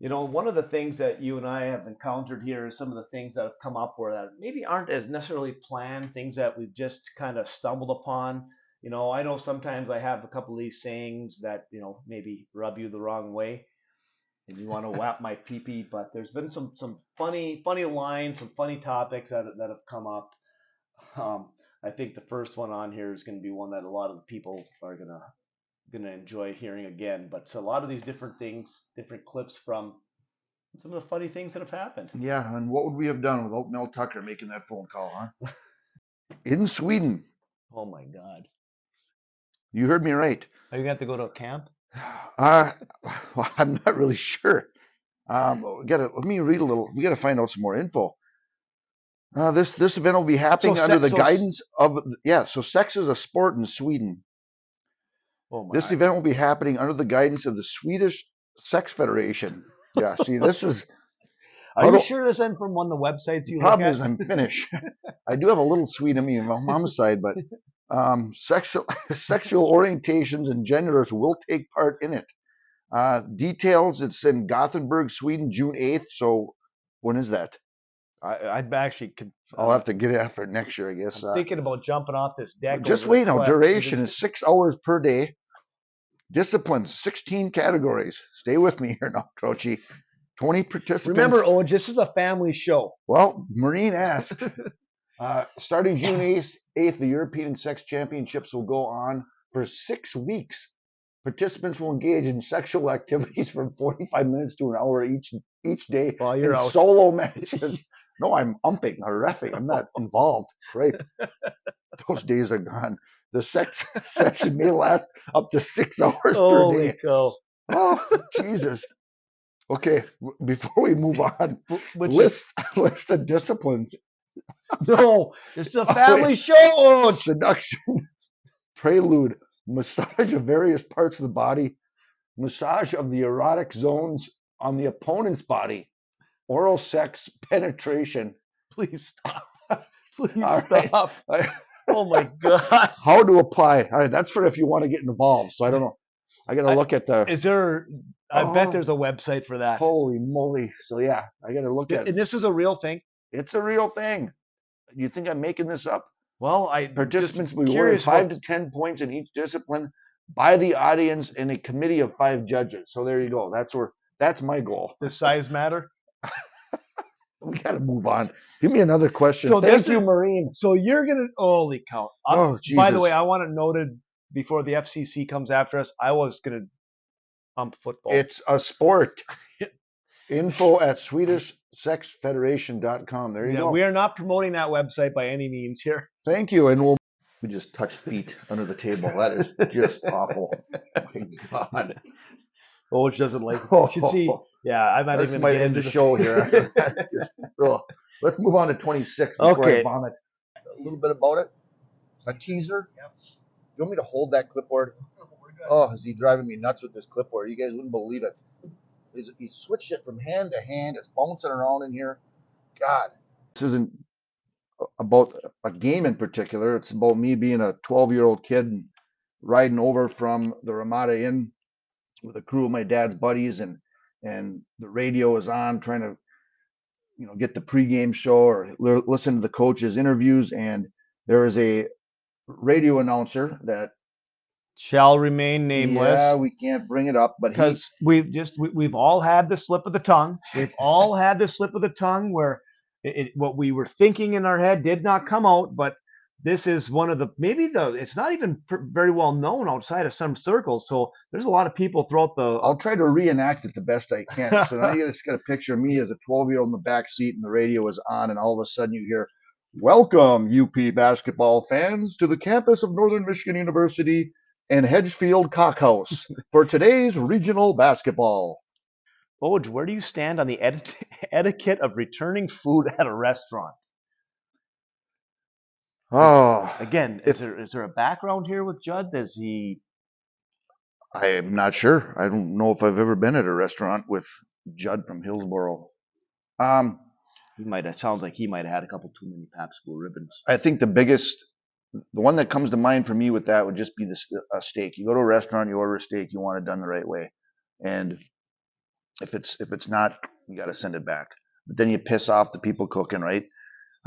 S3: You know, one of the things that you and I have encountered here is some of the things that have come up where that maybe aren't as necessarily planned, things that we've just kind of stumbled upon. You know, I know sometimes I have a couple of these sayings that, you know, maybe rub you the wrong way and you want to whap my pee but there's been some some funny funny lines, some funny topics that that have come up. Um, I think the first one on here is going to be one that a lot of the people are gonna gonna enjoy hearing again. But a lot of these different things, different clips from some of the funny things that have happened.
S2: Yeah, and what would we have done without Mel Tucker making that phone call, huh? In Sweden.
S3: Oh my God!
S2: You heard me right.
S3: Are you gonna have to go to a camp?
S2: Uh, well, I'm not really sure. Um, we gotta let me read a little. We gotta find out some more info. Uh, this this event will be happening
S3: So
S2: under the guidance of yeah. So sex is a sport in Sweden.
S3: Oh my!
S2: This event will be happening under the guidance of the Swedish Sex Federation. Yeah. See, this is.
S3: Are you sure this isn't from one of the websites you
S2: The problem is? I'm Finnish. I do have a little Swede in me on my mom's side, but um, sexual sexual orientations and genders will take part in it. Uh, details. It's in Gothenburg, Sweden, June eighth. So when is that?
S3: I, I'd actually. Could,
S2: I'll have to get it after next year, I guess.
S3: I'm
S2: Uh,
S3: thinking about jumping off this deck.
S2: just
S3: over
S2: wait
S3: the
S2: now.
S3: cliff.
S2: Duration is six hours per day. Disciplines, 16 categories. Stay with me here now, Crouchy. 20 participants.
S3: Remember, Oj, this is a family show.
S2: Well, Marine asked. uh, starting June 8th, 8th, the European Sex Championships will go on for six weeks. Participants will engage in sexual activities from 45 minutes to an hour each each day
S3: While you're
S2: in
S3: out.
S2: solo matches. No, I'm umping or refing. I'm not involved. Great. Those days are gone. The sex session may last up to six hours per
S3: Holy
S2: day.
S3: cow!
S2: Oh, Jesus. Okay, before we move on,
S3: which is-
S2: list list the disciplines.
S3: No, this is a family
S2: wait.
S3: show.
S2: Seduction, prelude, massage of various parts of the body, massage of the erotic zones on the opponent's body, oral sex, penetration.
S3: Please stop. Please
S2: All right.
S3: stop. Oh my God!
S2: How to apply? All right, that's for if you want to get involved. So I don't know. I got to look at the.
S3: Is there? I bet
S2: Oh.
S3: there's a website for that.
S2: Holy moly! So yeah, I got to look at.
S3: And this is a real thing.
S2: It's a real thing. You think I'm making this up?
S3: Well, I
S2: Participants will be awarded five
S3: what-
S2: to ten points in each discipline by the audience and a committee of five judges. So there you go. That's where that's my goal.
S3: Does size matter?
S2: We got to move on. Give me another question.
S3: So
S2: Thank you,
S3: is-
S2: Marine.
S3: So you're gonna holy cow! I-
S2: Oh,
S3: By the way, I want it noted before the FCC comes after us. I was gonna ump football.
S2: It's a sport. Info at SwedishSexFederation.com. There you
S3: yeah,
S2: go.
S3: we are not promoting that website by any means here.
S2: Thank you. And we'll we just touch feet under the table. That is just awful. My God.
S3: Oh, which doesn't like. You should see. Yeah, I'm not
S2: This
S3: even.
S2: might end the
S3: into
S2: show here. Just- Let's move on to 26 before
S3: Okay.
S2: I vomit. A little bit about it. A teaser. Do you want me to hold that clipboard? Oh, is he driving me nuts with this clipboard? You guys wouldn't believe it. He's, he switched it from hand to hand. It's bouncing around in here. God. This isn't about a game in particular. It's about me being a 12 year old kid and riding over from the Ramada Inn with a crew of my dad's buddies and and the radio is on trying to you know get the pregame show or li- listen to the coaches interviews and there is a radio announcer that
S3: shall remain nameless.
S2: Yeah, we can't bring it up, but
S3: because we've just we, we've all had the slip of the tongue. We've all had the slip of the tongue where it, what we were thinking in our head did not come out. But this is one of the maybe the it's not even pr- very well known outside of some circles. So there's a lot of people throughout the.
S2: I'll try to reenact it the best I can. So now you just got a picture of me as a 12 year old in the back seat, and the radio is on, and all of a sudden you hear, "Welcome, UP basketball fans, to the campus of Northern Michigan University and Hedgefield Cockhouse for today's regional basketball."
S3: Oj, where do you stand on the eti- etiquette of returning food at a restaurant?
S2: Oh,
S3: Again, is there is there a background here with Judd? Does he?
S2: I am not sure. I don't know if I've ever been at a restaurant with Judd from Hillsboro. Um,
S3: He might. It sounds like he might have had a couple too many Blue ribbons.
S2: I think the biggest, the one that comes to mind for me with that would just be the a steak. You go to a restaurant, you order a steak, you want it done the right way, and if it's if it's not, you got to send it back. But then you piss off the people cooking, right?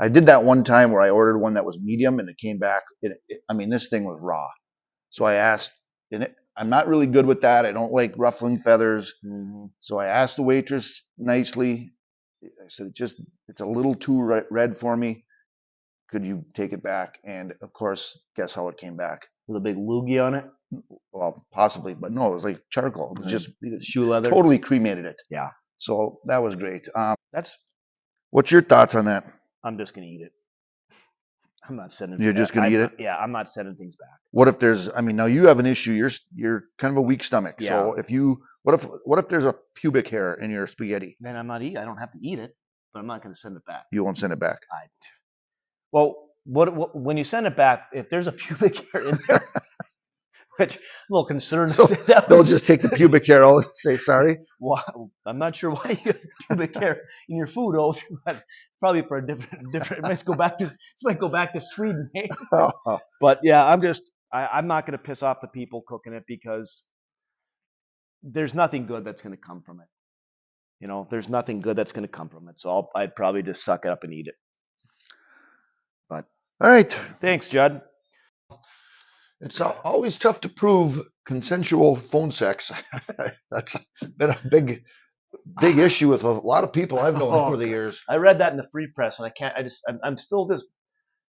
S2: I did that one time where I ordered one that was medium and it came back. It, it, I mean, this thing was raw. So I asked, and it, I'm not really good with that. I don't like ruffling feathers. So I asked the waitress nicely. I said, just it's a little too red for me. Could you take it back? And of course, guess how it came back?
S3: With a big loogie on it.
S2: Well, possibly, but no, it was like charcoal. It was
S3: Right.
S2: just
S3: Shoe leather.
S2: totally cremated it.
S3: Yeah.
S2: So that was great. Um,
S3: That's.
S2: what's your thoughts on that?
S3: I'm just gonna eat it. I'm not sending.
S2: You're just gonna
S3: I-
S2: eat it?
S3: Yeah, I'm not sending things back.
S2: What if there's? I mean, now you have an issue. You're you're kind of a weak stomach. So if you, what if what if there's a pubic hair in your spaghetti?
S3: Then I'm not eat. I don't have to eat it, but I'm not gonna send it back.
S2: You won't send it back.
S3: I. Well, what, what when you send it back, if there's a pubic hair in there, which I'm a little concerned.
S2: So
S3: that
S2: they'll
S3: was-
S2: just take the pubic hair out and say sorry.
S3: Why, I'm not sure why you have pubic hair in your food, oh, but probably for a different different. It might go back to this might go back to Sweden. eh? but yeah, I'm just I, I'm not going to piss off the people cooking it because there's nothing good that's going to come from it. You know, there's nothing good that's going to come from it. So I'll, I'd probably just suck it up and eat it. But
S2: All right.
S3: thanks, Judd.
S2: It's always tough to prove consensual phone sex. That's been a big, big issue with a lot of people I've known
S3: Oh,
S2: over the years.
S3: I read that in the free press, and I can't. I just. I'm, I'm still just.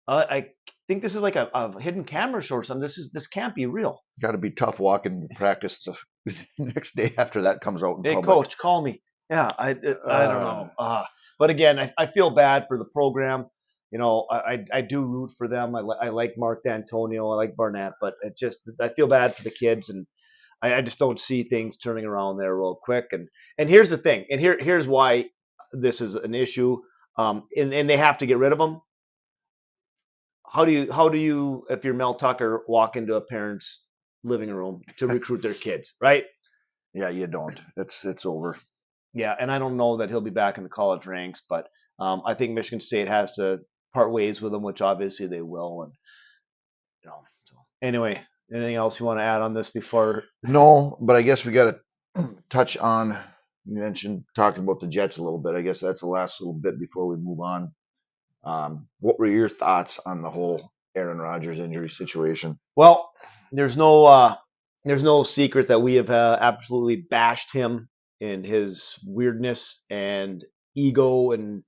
S3: Uh, I think this is like a, a hidden camera show or something. This is. This can't be real.
S2: Got to be tough walking to practice the next day after that comes out in
S3: Hey,
S2: public.
S3: coach, call me. Yeah, I. I don't know. Uh, but again, I, I feel bad for the program. You know, I, I, do root for them. I, li- I like Mark Dantonio. I like Barnett, but it just I feel bad for the kids, and I, I just don't see things turning around there real quick. And and here's the thing, and here here's why this is an issue. Um, and, and they have to get rid of them. How do you how do you if you're Mel Tucker walk into a parent's living room to recruit their kids, right?
S2: Yeah, you don't. It's it's over.
S3: Yeah, and I don't know that he'll be back in the college ranks, but um, I think Michigan State has to part ways with them, which obviously they will. And you know, so anyway, anything else you want to add on this before?
S2: No, but I guess we got to touch on. You mentioned talking about the Jets a little bit. I guess that's the last little bit before we move on. Um, what were your thoughts on the whole Aaron Rodgers injury situation?
S3: Well, there's no uh, there's no secret that we have uh, absolutely bashed him in his weirdness and ego and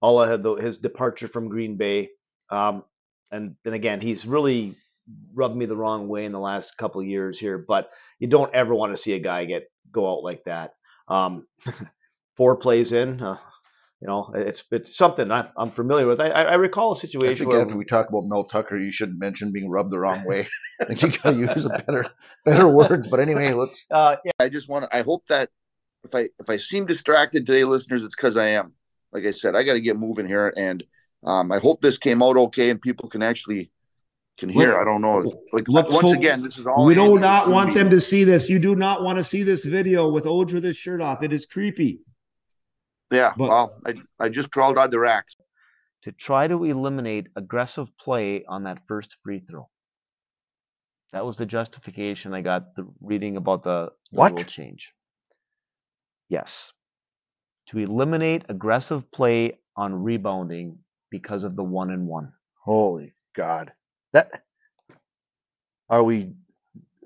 S3: all of the, his departure from Green Bay. Um, and then again, he's really rubbed me the wrong way in the last couple of years here. But you don't ever want to see a guy get go out like that. Um, four plays in, uh, you know, it's it's something I, I'm familiar with. I, I I recall a situation
S2: think
S3: where
S2: after we talk about Mel Tucker, you shouldn't mention being rubbed the wrong way. I think you got to use a better better words. But anyway, let's.
S3: Uh, yeah.
S6: I just want to. I hope that if I if I seem distracted today, listeners, it's because I am. Like I said, I got to get moving here, and um, I hope this came out okay and people can actually can hear.
S14: Let-
S6: I don't know. Like once
S14: hope-
S6: again, this is all.
S14: We do not want them to see this. You do not want to see this video with Oj with his shirt off. It is creepy.
S6: Yeah.
S14: But-
S6: well, I I just crawled out the racks.
S3: to try to eliminate aggressive play on that first free throw. That was the justification I got the reading about the, the
S2: What?
S3: rule change. Yes. To eliminate aggressive play on rebounding because of the one and one.
S2: Holy God, that are we?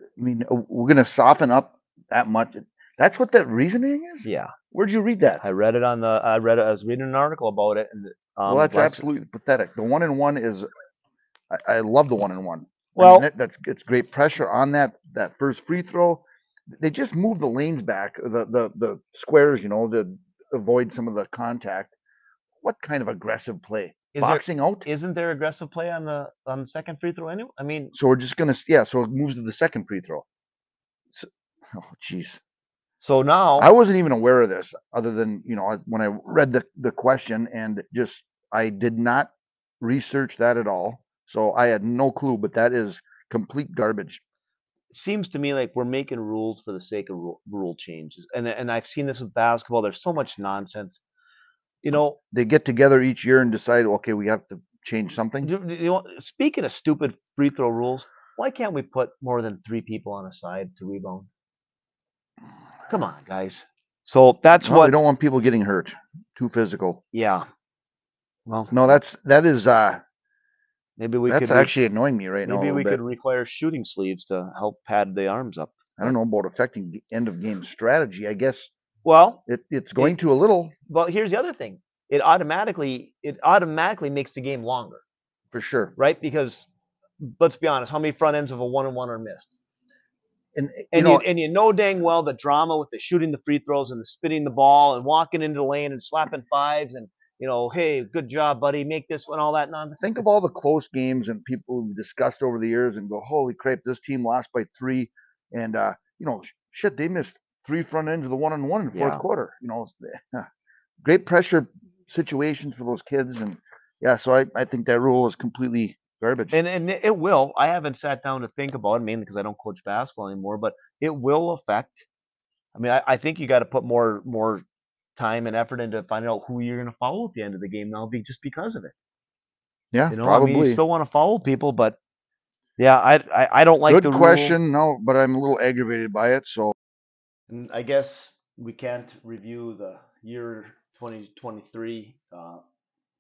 S2: I mean, uh, we're gonna soften up that much. That's what that reasoning is.
S3: Yeah.
S2: Where'd you read that?
S3: I read it on the. I read it. I was reading an article about it, and um,
S2: well, that's absolutely pathetic. The one and one is, I, I love the one and one.
S3: Well-
S2: that, that's it's great pressure on that that first free throw. They just move the lanes back, the the the squares, you know, to avoid some of the contact. What kind of aggressive play?
S3: Is there-
S2: Boxing out.
S3: Isn't there aggressive play on the on the second free throw anyway? I mean,
S2: So we're just gonna yeah. So it moves to the second free throw. So, oh, jeez.
S3: So now
S2: I wasn't even aware of this, other than you know when I read the the question and just I did not research that at all, so I had no clue. But that is complete garbage.
S3: Seems to me like we're making rules for the sake of rule, rule changes, and and I've seen this with basketball. There's so much nonsense. You know,
S2: They get together each year and decide, okay, we have to change something.
S3: you, know, speaking of stupid free throw rules, why can't we put more than three people on a side to rebound? Come on, guys. So that's
S2: No,
S3: what.
S2: they don't want people getting hurt. Too physical.
S3: Yeah. Well,
S2: No, that's that is uh
S3: maybe we
S2: that's
S3: could.
S2: actually annoying me right now. a
S3: maybe
S2: little
S3: we
S2: bit.
S3: could require shooting sleeves to help pad the arms up.
S2: I don't know about affecting end of game strategy. I guess
S3: Well,
S2: it, it's going to a little
S3: well, here's the other thing. It automatically it automatically makes the game longer,
S2: for sure.
S3: right? Because let's be honest, how many front ends of a one and one are missed?
S2: And eh, you
S3: And
S2: know,
S3: you, and you know dang well the drama with the shooting the free throws and the spinning the ball and walking into the lane and slapping fives and you know, hey, good job, buddy, make this one, all that nonsense.
S2: think of all the close games and people we've discussed over the years and go, holy crap, this team lost by three. And, uh, you know, shit, they missed three front ends of the one on one in the fourth
S3: Yeah.
S2: quarter. You know, great pressure situations for those kids. And yeah, so I, I think that rule is completely garbage.
S3: And and it it will. I haven't sat down to think about it mainly because I don't coach basketball anymore, but it will affect. I mean, I, I think you got to put more more time and effort into finding out who you're going to follow at the end of the game now, be just because of it.
S2: yeah,
S3: You know, I mean, you still want to follow people, but yeah, I I, I don't like
S2: Good
S3: the rule.
S2: question. No, but I'm a little aggravated by it. So
S3: And I guess we can't review the year 2023 uh,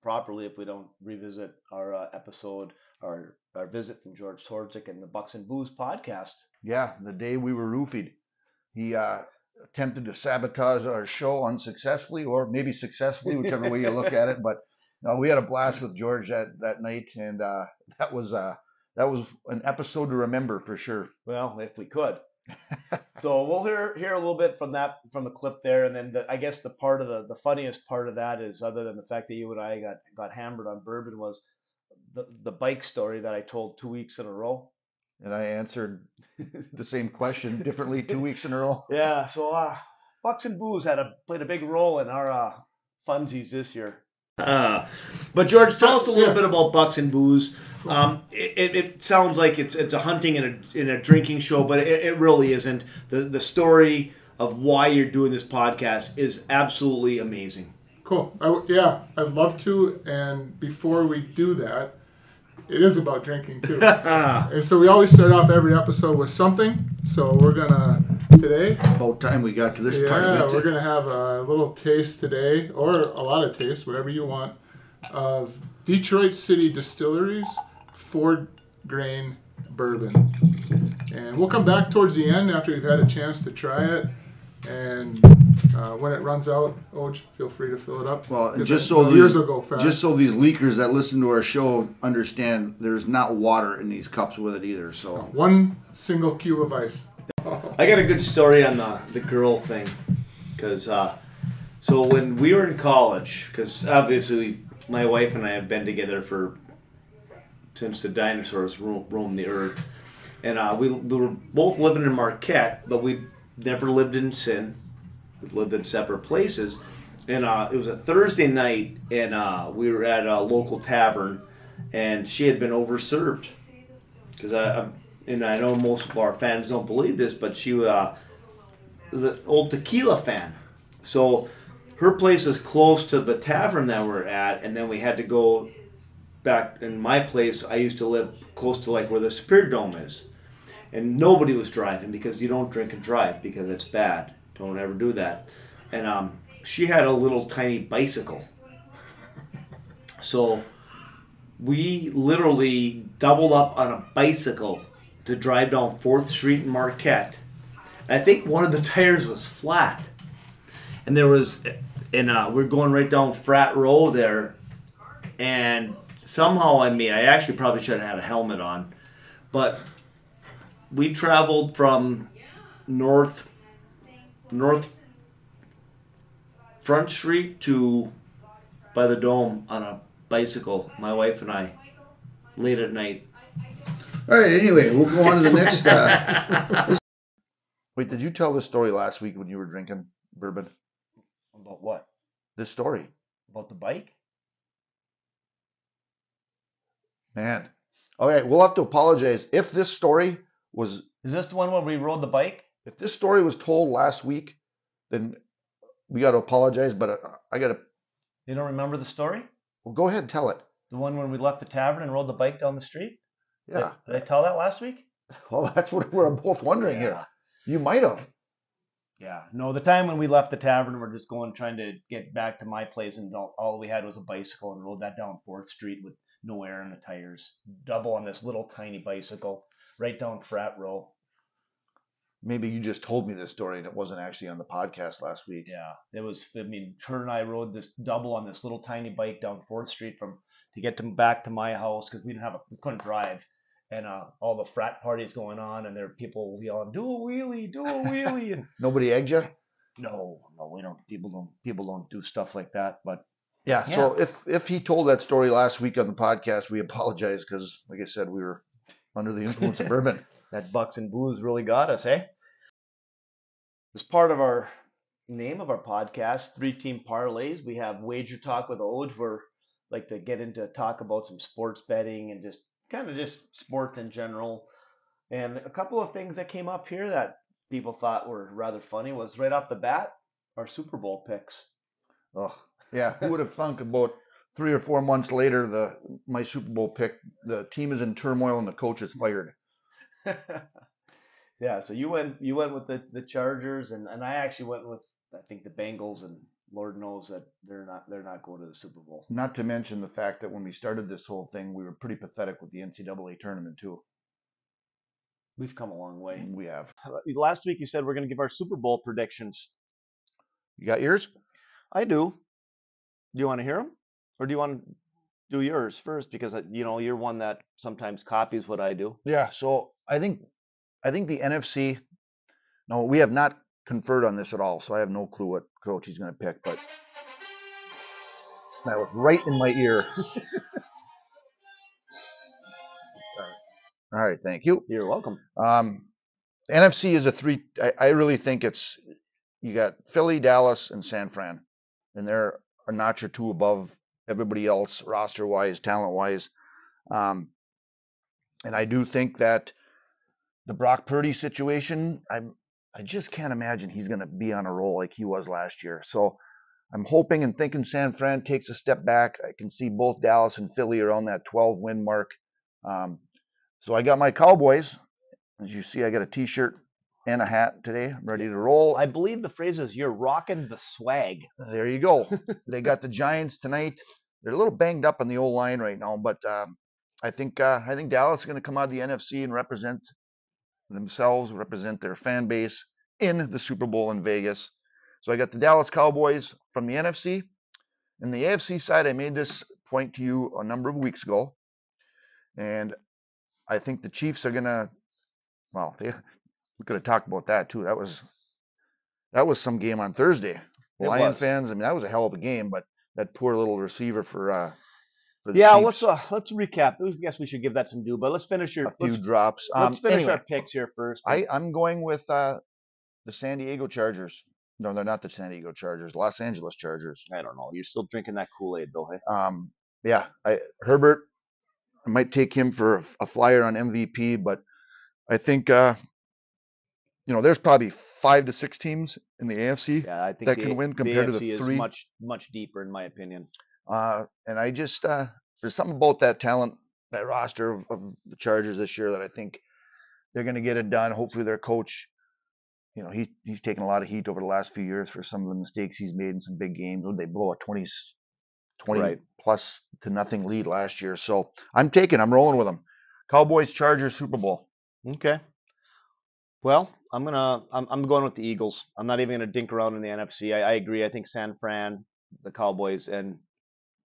S3: properly if we don't revisit our uh, episode, our our visit from George Torzik and the Bucks and Booze podcast.
S2: yeah, the day we were roofied, he uh, attempted to sabotage our show unsuccessfully, or maybe successfully, whichever way you look at it. But no, we had a blast with George that that night, and uh, that was uh, that was an episode to remember for sure.
S3: Well, if we could. so we'll hear hear a little bit from that from the clip there, and then the, I guess the part of the the funniest part of that is other than the fact that you and I got got hammered on bourbon was the the bike story that I told two weeks in a row.
S2: And I answered the same question differently two weeks in a row.
S3: Yeah, so uh, Bucks and Booze had a played a big role in our uh, funsies this year.
S11: Uh, but George, tell us a little bit about Bucks and Booze. Um, it, it, it sounds like it's it's a hunting and a, and a drinking show, but it, it really isn't. The the story of why you're doing this podcast is absolutely amazing.
S15: Cool. I w yeah, I'd love to. And before we do that, it is about drinking too. and so we always start off every episode with something. So we're gonna today.
S6: About time we got to this
S15: yeah,
S6: part of it.
S15: we're gonna have a little taste today, or a lot of taste, whatever you want, of Detroit City Distilleries Ford Grain Bourbon. And we'll come back towards the end after we've had a chance to try it. And uh, when it runs out, Oj, feel free to fill it up.
S6: Well, and
S15: 'Cause
S6: just so these,
S15: years will go fast.
S6: just so these leakers that listen to our show understand, there's not water in these cups with it either. So
S15: one single cube of ice.
S11: I got a good story on the the girl thing, because uh, so when we were in college, because obviously my wife and I have been together for since the dinosaurs ro- roamed the earth, and uh, we, we were both living in Marquette, but we never lived in Sin. Lived in separate places, and uh, it was a Thursday night, and uh, we were at a local tavern, and she had been overserved because I, I'm, and I know most of our fans don't believe this, but she uh, was an old tequila fan. So her place was close to the tavern that we're at, and then we had to go back in my place. I used to live close to like where the Superior Dome is, and nobody was driving because you don't drink and drive because it's bad. Don't ever do that. And um, she had a little tiny bicycle, so we literally doubled up on a bicycle to drive down Fourth Street in Marquette. And I think one of the tires was flat, and there was, and uh, we're going right down Frat Row there, and somehow I mean I actually probably should have had a helmet on, but we traveled from north north front street to by the dome on a bicycle my wife and i late at night
S6: All right. Anyway, we'll go on to the next. Uh,
S2: Wait, did you tell this story last week when you were drinking bourbon?
S3: About what?
S2: This story,
S3: About the bike?
S2: man. All right, we'll have to apologize if this story was.
S3: Is this the one where we rode the bike?
S2: If this story was told last week, then we got to apologize. But uh, I got to.
S3: You don't remember the story?
S2: Well, go ahead and tell it.
S3: The one when we left the tavern and rode the bike down the street?
S2: Yeah.
S3: Did, I tell that last week?
S2: Well, that's what we're both wondering here. You might have.
S3: Yeah. No, the time when we left the tavern, we're just going trying to get back to my place, and all, all we had was a bicycle and rode that down Fourth Street with no air in the tires, double on this little tiny bicycle, right down Frat Row.
S2: Maybe you just told me this story and it wasn't actually on the podcast last week.
S3: Yeah, it was. I mean, her and I rode this double on this little tiny bike down Fourth Street from to get to back to my house because we didn't have a we couldn't drive, and uh, all the frat parties going on, and there are people yelling, "Do a wheelie, do a wheelie!" and
S2: Nobody egged you?
S3: no, no, we don't. People don't. People don't do stuff like that. But
S2: Yeah. So if if he told that story last week on the podcast, we apologize because, like I said, we were under the influence of bourbon.
S3: that bucks and booze really got us, eh? As part of our name of our podcast, Three Team Parlays, we have Wager Talk with Oj, where like to get into talk about some sports betting and just kind of just sports in general. And a couple of things that came up here that people thought were rather funny was right off the bat our Super Bowl picks.
S2: Oh, yeah. Who would have thunk about three or four months later the my Super Bowl pick? The team is in turmoil and the coach is fired.
S3: yeah, so you went you went with the, the Chargers and, and I actually went with I think the Bengals and Lord knows that they're not they're not going to the Super Bowl.
S2: Not to mention the fact that when we started this whole thing, we were pretty pathetic with the NCAA tournament too.
S3: We've come a long way.
S2: We have.
S3: Last week you said we're going to give our Super Bowl predictions.
S2: You got yours?
S3: I do. Do you want to hear them, or do you want to do yours first? Because uh, you know you're one that sometimes copies what I do.
S2: Yeah. So I think I think the NFC. No, we have not conferred on this at all, so I have no clue what coach he's going to pick. But that was right in my ear. All right, thank you.
S3: You're welcome.
S2: Um, NFC is a three. I, I really think it's you got Philly, Dallas, and San Fran, and they're a notch or two above everybody else roster wise, talent wise. Um, and I do think that the Brock Purdy situation, I I just can't imagine he's going to be on a roll like he was last year. So I'm hoping and thinking San Fran takes a step back. I can see both Dallas and Philly around that 12 win mark. Um, so I got my Cowboys. As you see, I got a T-shirt and a hat today. I'm ready to roll.
S3: I believe the phrase is "You're rocking the swag."
S2: There you go. they got the Giants tonight. They're a little banged up on the old line right now, but um, I think uh, I think Dallas is going to come out of the NFC and represent themselves, represent their fan base in the Super Bowl in Vegas. So I got the Dallas Cowboys from the NFC. And the AFC side, I made this point to you a number of weeks ago, and I think the Chiefs are going to. Well, they we could have talked about that too. That was that was some game on Thursday. Lion fans, I mean, that was a hell of a game, but that poor little receiver for uh
S3: Yeah,
S2: Chiefs,
S3: let's uh, let's recap. I guess we should give that some due, but let's finish your
S2: a few
S3: let's,
S2: drops.
S3: let's
S2: Um,
S3: finish
S2: anyway,
S3: our picks here first.
S2: I I'm going with uh the San Diego Chargers. No, they're not the San Diego Chargers. Los Angeles Chargers.
S3: I don't know. You're still drinking that Kool Aid, though, hey?
S2: Um, yeah, I Herbert. I might take him for a, a flyer on MVP, but I think uh, you know there's probably five to six teams in the AFC
S3: Yeah, I think
S2: that
S3: the,
S2: can win compared to the
S3: is
S2: three.
S3: much much deeper, in my opinion.
S2: Uh, and I just uh, there's something about that talent, that roster of, of the Chargers this year that I think they're going to get it done. Hopefully, their coach, you know, he he's taken a lot of heat over the last few years for some of the mistakes he's made in some big games. They blow a 20, 20
S3: Right.
S2: plus to nothing lead last year? So I'm taking, I'm rolling with them. Cowboys, Chargers, Super Bowl.
S3: Okay. Well, I'm gonna I'm I'm going with the Eagles. I'm not even gonna dink around in the NFC. I, I agree. I think San Fran, the Cowboys, and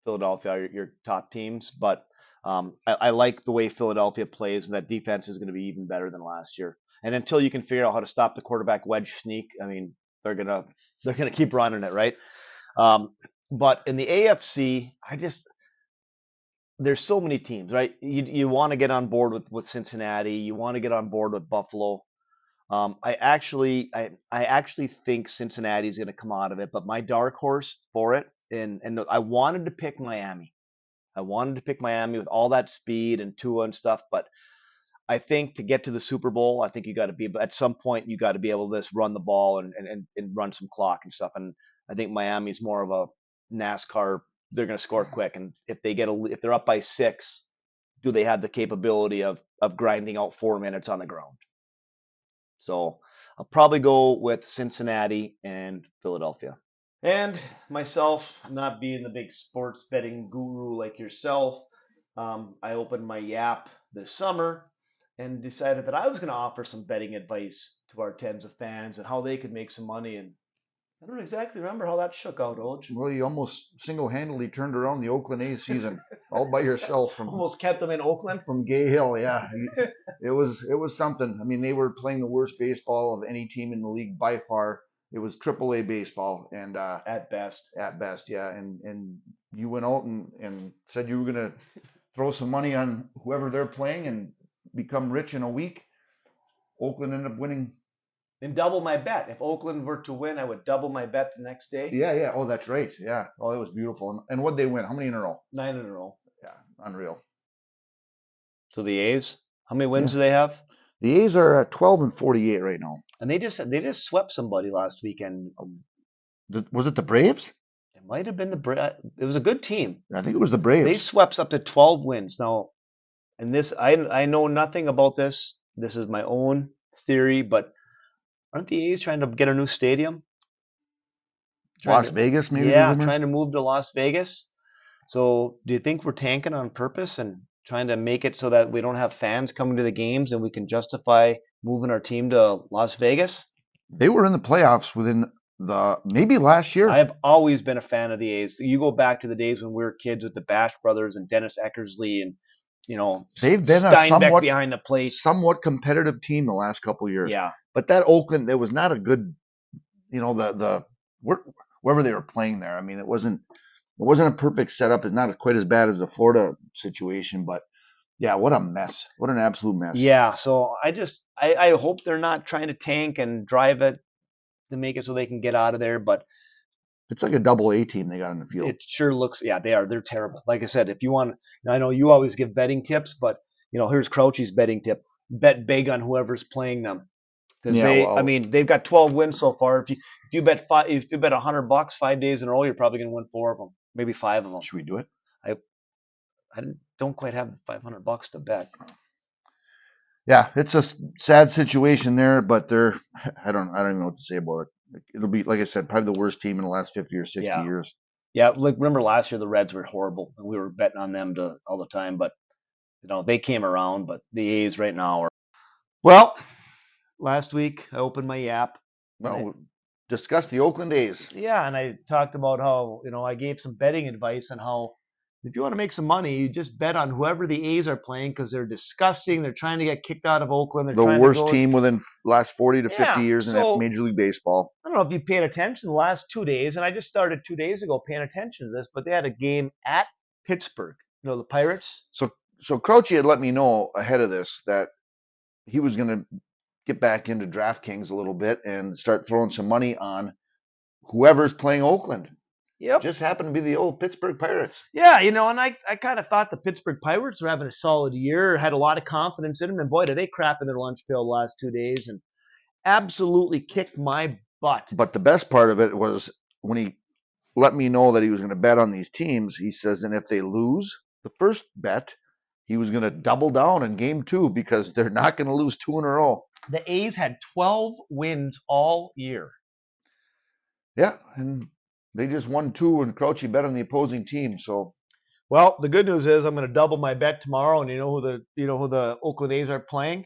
S3: Philadelphia are your, top teams, but um, I, I like the way Philadelphia plays, and that defense is going to be even better than last year. And until you can figure out how to stop the quarterback wedge sneak, I mean, they're gonna they're gonna keep running it, right? Um, but in the AFC, I just there's so many teams, right? You you want to get on board with with Cincinnati, you want to get on board with Buffalo. Um, I actually I I actually think Cincinnati is going to come out of it, but my dark horse for it, and and I wanted to pick Miami. I wanted to pick Miami with all that speed and Tua and stuff, but I think to get to the Super Bowl, I think you got to be at some point you got to be able to just run the ball and, and and run some clock and stuff. And I think Miami's more of a NASCAR. They're going to score quick, and if they get a if they're up by six, do they have the capability of of grinding out four minutes on the ground? So I'll probably go with Cincinnati and Philadelphia. And myself, not being the big sports betting guru like yourself, um, I opened my Yap this summer and decided that I was going to offer some betting advice to our tens of fans and how they could make some money. And I don't exactly remember how that shook out, Oj.
S2: Well, you almost single-handedly turned around the Oakland A's season all by yourself from
S3: Almost kept them in Oakland.
S2: from Gay Hill. Yeah, it was it was something. I mean, they were playing the worst baseball of any team in the league by far. It was Triple A baseball, and uh,
S3: At best.
S2: at best, yeah. And and you went out and, and said you were gonna throw some money on whoever they're playing and become rich in a week. Oakland ended up winning.
S3: And double my bet. If Oakland were to win, I would double my bet the next day.
S2: Yeah, yeah. Oh, that's right. Yeah. Oh, it was beautiful. And, and what they win? How many in a row?
S3: Nine in a row.
S2: Yeah, unreal.
S3: So the A's, how many wins do they have?
S2: The A's are at 12 and 48 right now.
S3: And they just they just swept somebody last weekend.
S2: Oh, the- Was it the Braves?
S3: It might have been the Bra- it was a good team.
S2: I think it was the Braves.
S3: They swept up to 12 wins. Now, and this I I know nothing about this. This is my own theory, but aren't the A's trying to get a new stadium? Trying
S2: Las
S3: to-
S2: Vegas, maybe.
S3: yeah, trying to move to Las Vegas. So, do you think we're tanking on purpose and trying to make it so that we don't have fans coming to the games and we can justify moving our team to Las Vegas?
S2: They were in the playoffs within the maybe last year.
S3: I have always been a fan of the A's. You go back to the days when we were kids with the Bash brothers and Dennis Eckersley and you know
S2: They've been a
S3: Steinbach
S2: somewhat
S3: behind the plate.
S2: somewhat competitive team the last couple of years.
S3: Yeah.
S2: But that Oakland, there was not a good, you know, the the where- wherever they were playing there. I mean, it wasn't wasn't a perfect setup. It's not quite as bad as the Florida situation, but yeah, what a mess! What an absolute mess.
S3: Yeah, so I just I, I hope they're not trying to tank and drive it to make it so they can get out of there, but
S2: It's like a double A team they got in the field.
S3: it sure looks yeah they are they're terrible. Like I said, if you want, I know you always give betting tips, but you know here's Crouchy's betting tip: bet big on whoever's playing them. Because
S2: Yeah,
S3: they, I mean, they've got 12 wins so far. If you if you bet five, if you bet 100 bucks five days in a row, you're probably going to win four of them, maybe five of them.
S2: Should we do it?
S3: I I don't quite have the 500 bucks to bet.
S2: yeah, it's a sad situation there, but they're I don't I don't even know what to say about it. It'll be like I said, probably the worst team in the last fifty or sixty
S3: Yeah.
S2: years.
S3: Yeah, like remember last year the Reds were horrible, and we were betting on them to all the time. But you know they came around. But the A's right now are well. Last week I opened my app.
S2: Well, discuss the Oakland A's.
S3: Yeah, and I talked about how you know I gave some betting advice on how if you want to make some money, you just bet on whoever the A's are playing because they're disgusting. They're trying to get kicked out of Oakland. They're
S2: The worst
S3: go,
S2: team within last forty to
S3: Yeah,
S2: fifty years in
S3: so-
S2: Major League Baseball.
S3: I don't know if you paid attention the last two days, and I just started two days ago paying attention to this, but they had a game at Pittsburgh. You know the Pirates.
S2: So so Crouchy had let me know ahead of this that he was going to get back into DraftKings a little bit and start throwing some money on whoever's playing Oakland.
S3: Yep.
S2: Just happened to be the old Pittsburgh Pirates.
S3: Yeah, you know, and I, I kind of thought the Pittsburgh Pirates were having a solid year, had a lot of confidence in them, and boy, did they crap in their lunch pail the last two days and absolutely kicked my butt.
S2: But the best part of it was when he let me know that he was going to bet on these teams. He says, and if they lose the first bet, he was going to double down in game two because they're not going to lose two in a row.
S3: The A's had 12 wins all year.
S2: Yeah, and they just won two, and Crouchy bet on the opposing team. So
S3: Well, the good news is I'm going to double my bet tomorrow, and you know who the you know who the Oakland A's are playing?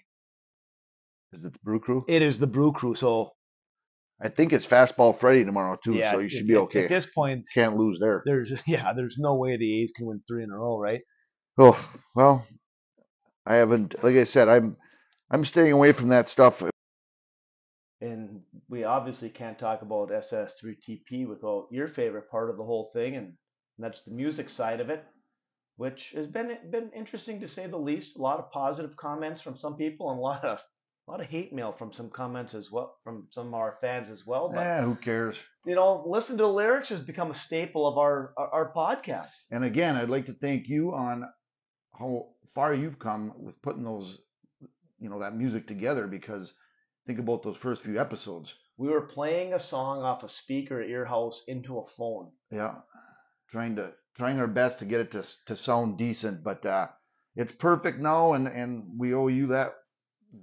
S2: Is it the Brew Crew?
S3: It is the Brew Crew. So
S2: I think it's Fastball Freddy tomorrow too,
S3: yeah,
S2: so you should
S3: at-
S2: be okay.
S3: At this point,
S2: Can't lose there.
S3: there's yeah, there's no way the A's can win three in a row, right?
S2: Oh well, I haven't. Like I said, I'm I'm staying away from that stuff.
S3: And we obviously can't talk about SS3TP without your favorite part of the whole thing, and that's the music side of it, which has been been interesting to say the least. A lot of positive comments from some people, and a lot of a lot of hate mail from some comments as well from some of our fans as well. But
S2: Yeah, who cares?
S3: you know, listen to the lyrics has become a staple of our our, our podcast.
S2: And again, I'd like to thank you on how far you've come with putting those, you know, that music together. Because think about those first few episodes.
S3: We were playing a song off a speaker at your house into a phone.
S2: Yeah, trying to trying our best to get it to to sound decent, but uh, it's perfect now, and and we owe you that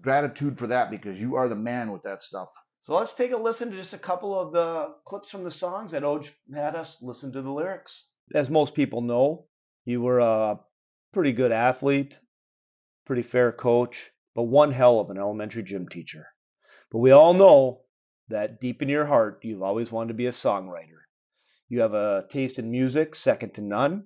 S2: gratitude for that because you are the man with that stuff.
S3: So let's take a listen to just a couple of the clips from the songs that Oj had us listen to the lyrics. As most people know, you were a pretty good athlete, pretty fair coach, but one hell of an elementary gym teacher. But we all know that deep in your heart, you've always wanted to be a songwriter. You have a taste in music second to none.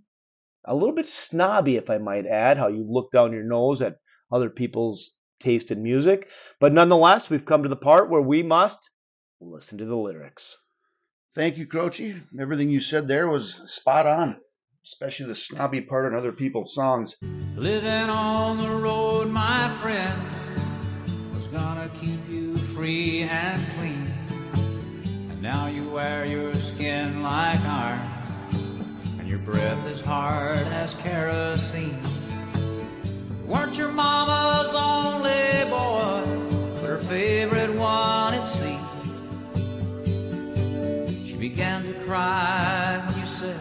S3: A little bit snobby, if I might add, how you look down your nose at other people's taste in music. But nonetheless, we've come to the part where we must listen to the lyrics.
S2: Thank you, Crouchy. Everything you said there was spot on, especially the snobby part in other people's songs.
S16: Living on the road, my friend, was gonna keep you free and clean. And now you wear your skin like iron, and your breath is hard as kerosene. Weren't your mama's only boy, but her favorite one at sea. She began to cry when you said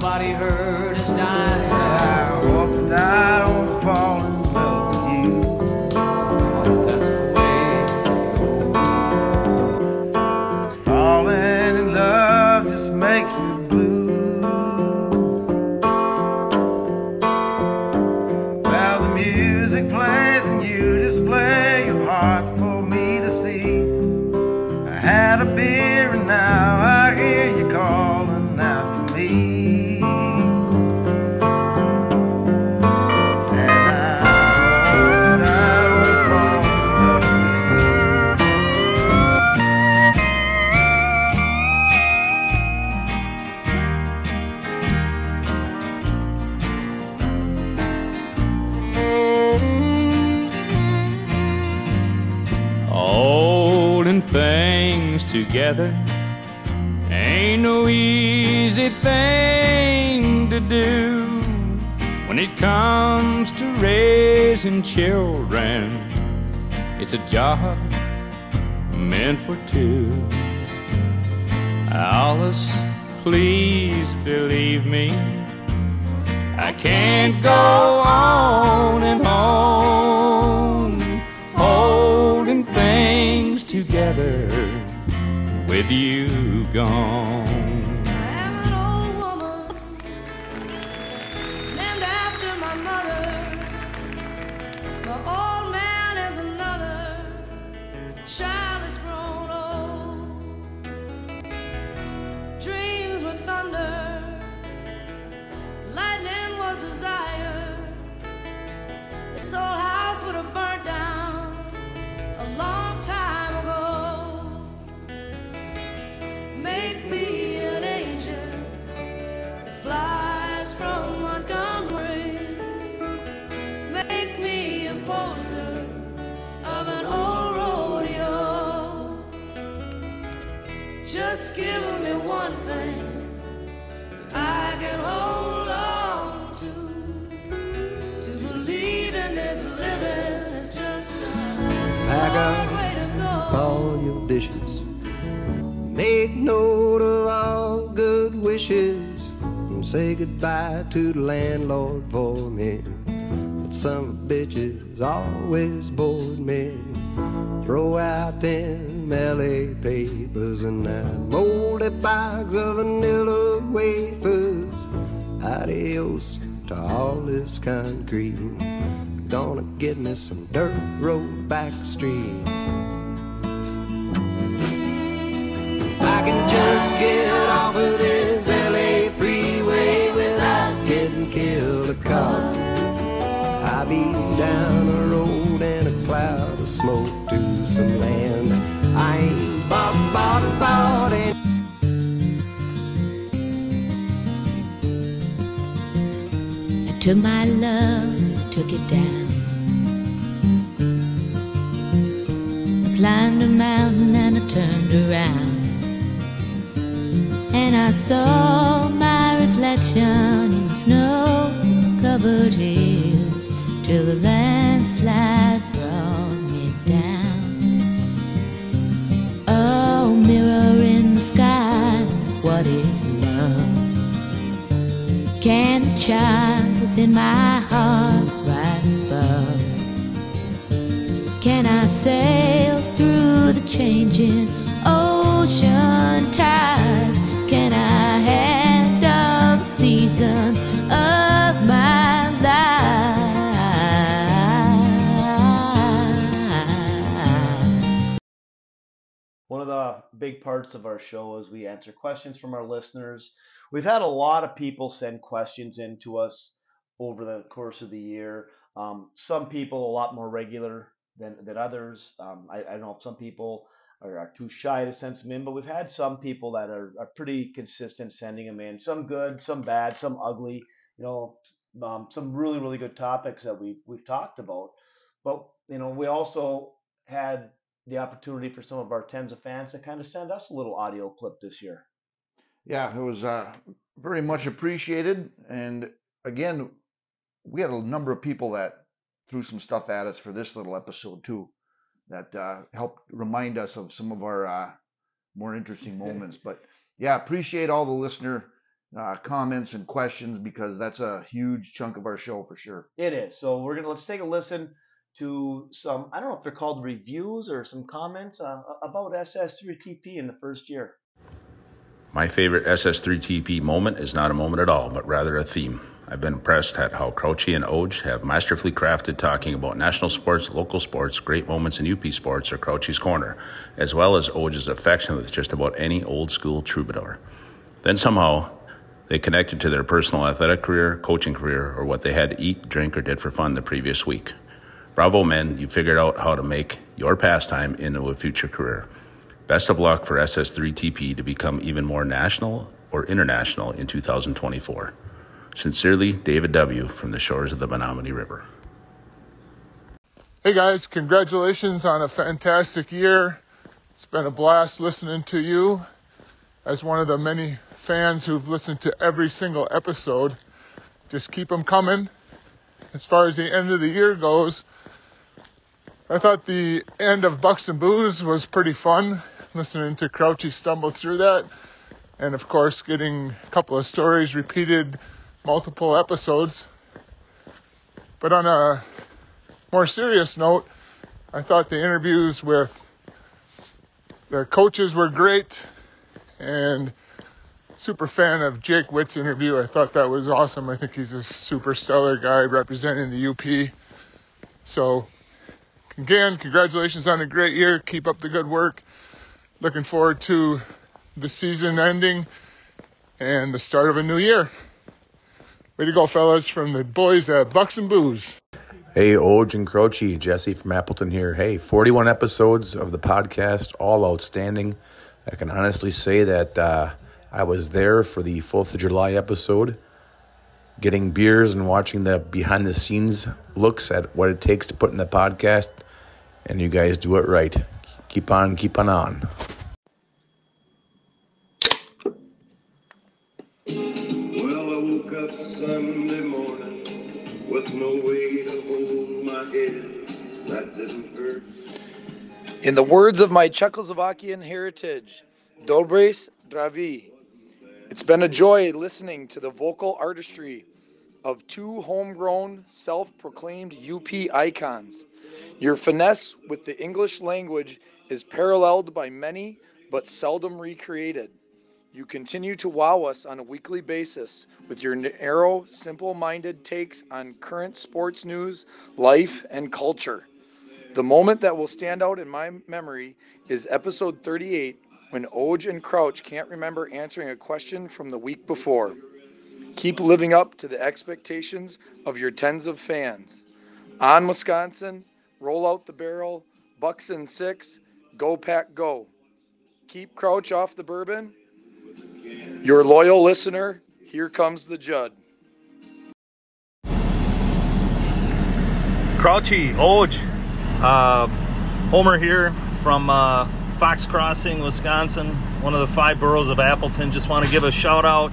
S16: Nobody heard us die. I hope
S17: together ain't no easy thing to do when it comes to raising children. It's a job meant for two. Alice, please believe me. I can't go on and on holding things together gone.
S18: Dishes. Make note of all good wishes and say goodbye to the landlord for me. But some bitches always bored me. Throw out them LA papers and that moldy bags of vanilla wafers. Adios to all this concrete. Gonna get me some dirt road back street. Get off of this LA freeway without getting killed a cop. I'll be down a road in a cloud of smoke to some land. I ain't bought, bought, bought it.
S19: I took my love, took it down. I climbed a mountain and I turned around. And I saw my reflection in snow covered hills till the landslide brought me down. Oh, mirror in the sky, what is love? Can the child within my heart rise above? Can I sail through the changing ocean tides? Can I handle the seasons of my life?
S3: One of the big parts of our show is we answer questions from our listeners. We've had a lot of people send questions in to us over the course of the year. Um, some people a lot more regular than, than others. Um, I, I don't know if some people are, are too shy to send some in, but we've had some people that are, are pretty consistent sending them in. Some good, some bad, some ugly. You know, um, some really really good topics that we we've talked about. But you know, we also had the opportunity for some of our tens of fans to kind of send us a little audio clip this year.
S2: Yeah, it was uh, very much appreciated. And again, we had a number of people that threw some stuff at us for this little episode too, that uh, helped remind us of some of our uh, more interesting moments. But yeah, appreciate all the listener uh, comments and questions because that's a huge chunk of our show for sure.
S3: It is. So we're gonna let's take a listen to some. I don't know if they're called reviews or some comments uh, about SS3TP in the first year.
S20: My favorite SS3TP moment is not a moment at all, but rather a theme. I've been impressed at how Crouchy and Oj have masterfully crafted talking about national sports, local sports, great moments in UP sports or Crouchy's Corner, as well as Oj's affection with just about any old school troubadour. Then somehow they connected to their personal athletic career, coaching career, or what they had to eat, drink, or did for fun the previous week. Bravo, men, you figured out how to make your pastime into a future career. Best of luck for SS3TP to become even more national or international in 2024. Sincerely, David W. from the shores of the Menominee River.
S15: Hey guys, congratulations on a fantastic year. It's been a blast listening to you as one of the many fans who've listened to every single episode. Just keep them coming. As far as the end of the year goes, I thought the end of Bucks and Booze was pretty fun, listening to Crouchy stumble through that. And of course, getting a couple of stories repeated multiple episodes. But on a more serious note, I thought the interviews with the coaches were great and super fan of Jake Witt's interview. I thought that was awesome. I think he's a super stellar guy representing the UP. So again, congratulations on a great year. Keep up the good work. Looking forward to the season ending and the start of a new year. Way to go, fellas, from the boys at Bucks and Booze.
S21: Hey, Oj and Crouchy, Jesse from Appleton here. Hey, 41 episodes of the podcast, all outstanding. I can honestly say that uh, I was there for the 4th of July episode, getting beers and watching the behind the scenes looks at what it takes to put in the podcast, and you guys do it right. Keep on, keep on on.
S22: Well, I woke up Sunday morning with no way to hold my head. That didn't hurt.
S23: In the words of my Czechoslovakian heritage, Dobres Dravi, it's been a joy listening to the vocal artistry of two homegrown, self proclaimed UP icons. Your finesse with the English language is paralleled by many, but seldom recreated. You continue to wow us on a weekly basis with your narrow, simple minded takes on current sports news, life, and culture. The moment that will stand out in my memory is episode 38 when Oj and Crouch can't remember answering a question from the week before. Keep living up to the expectations of your tens of fans. On Wisconsin, roll out the barrel, Bucks in six, go pack go. Keep Crouch off the bourbon. Your loyal listener, here comes the Judd.
S24: Crouchy, Oj, uh, Homer here from uh, Fox Crossing, Wisconsin, one of the five boroughs of Appleton. Just want to give a shout out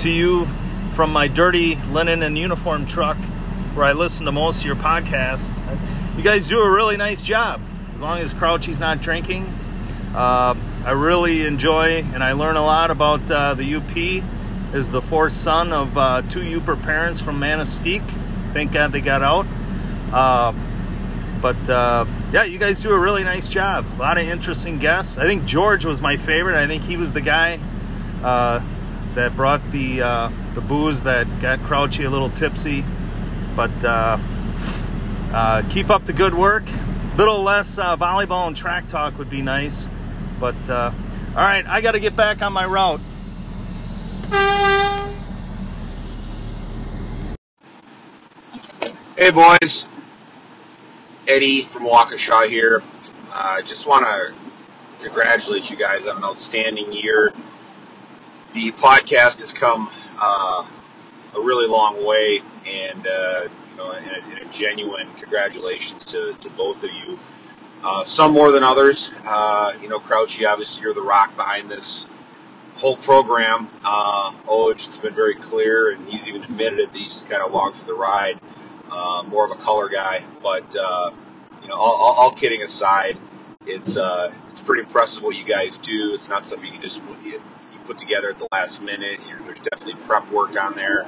S24: to you from my dirty linen and uniform truck where I listen to most of your podcasts. You guys do a really nice job, as long as Crouchy's not drinking. Uh, I really enjoy and I learn a lot about uh, the UP. Is the fourth son of uh, two Yooper parents from Manistee. Thank God they got out. Uh, but uh, yeah, you guys do a really nice job. A lot of interesting guests. I think George was my favorite. I think he was the guy uh, that brought the the booze that got Crouchy a little tipsy. But uh, uh, keep up the good work. A little less uh, volleyball and track talk would be nice. But all right, I got to get back on my route.
S25: Hey boys, Eddie from Waukesha here. I uh, just want to congratulate you guys on an outstanding year. The podcast has come uh, a really long way, and uh, know, in a, in a, genuine congratulations to, to both of you. Uh, some more than others. Uh, you know, Crouchy, obviously you're the rock behind this whole program. Uh, Oj, it's been very clear, and he's even admitted it that he's kind of along for the ride uh, more of a color guy. But uh, you know, all, all, kidding aside, it's uh, it's pretty impressive what you guys do. It's not something you just you, you put together at the last minute. You're, there's definitely prep work on there.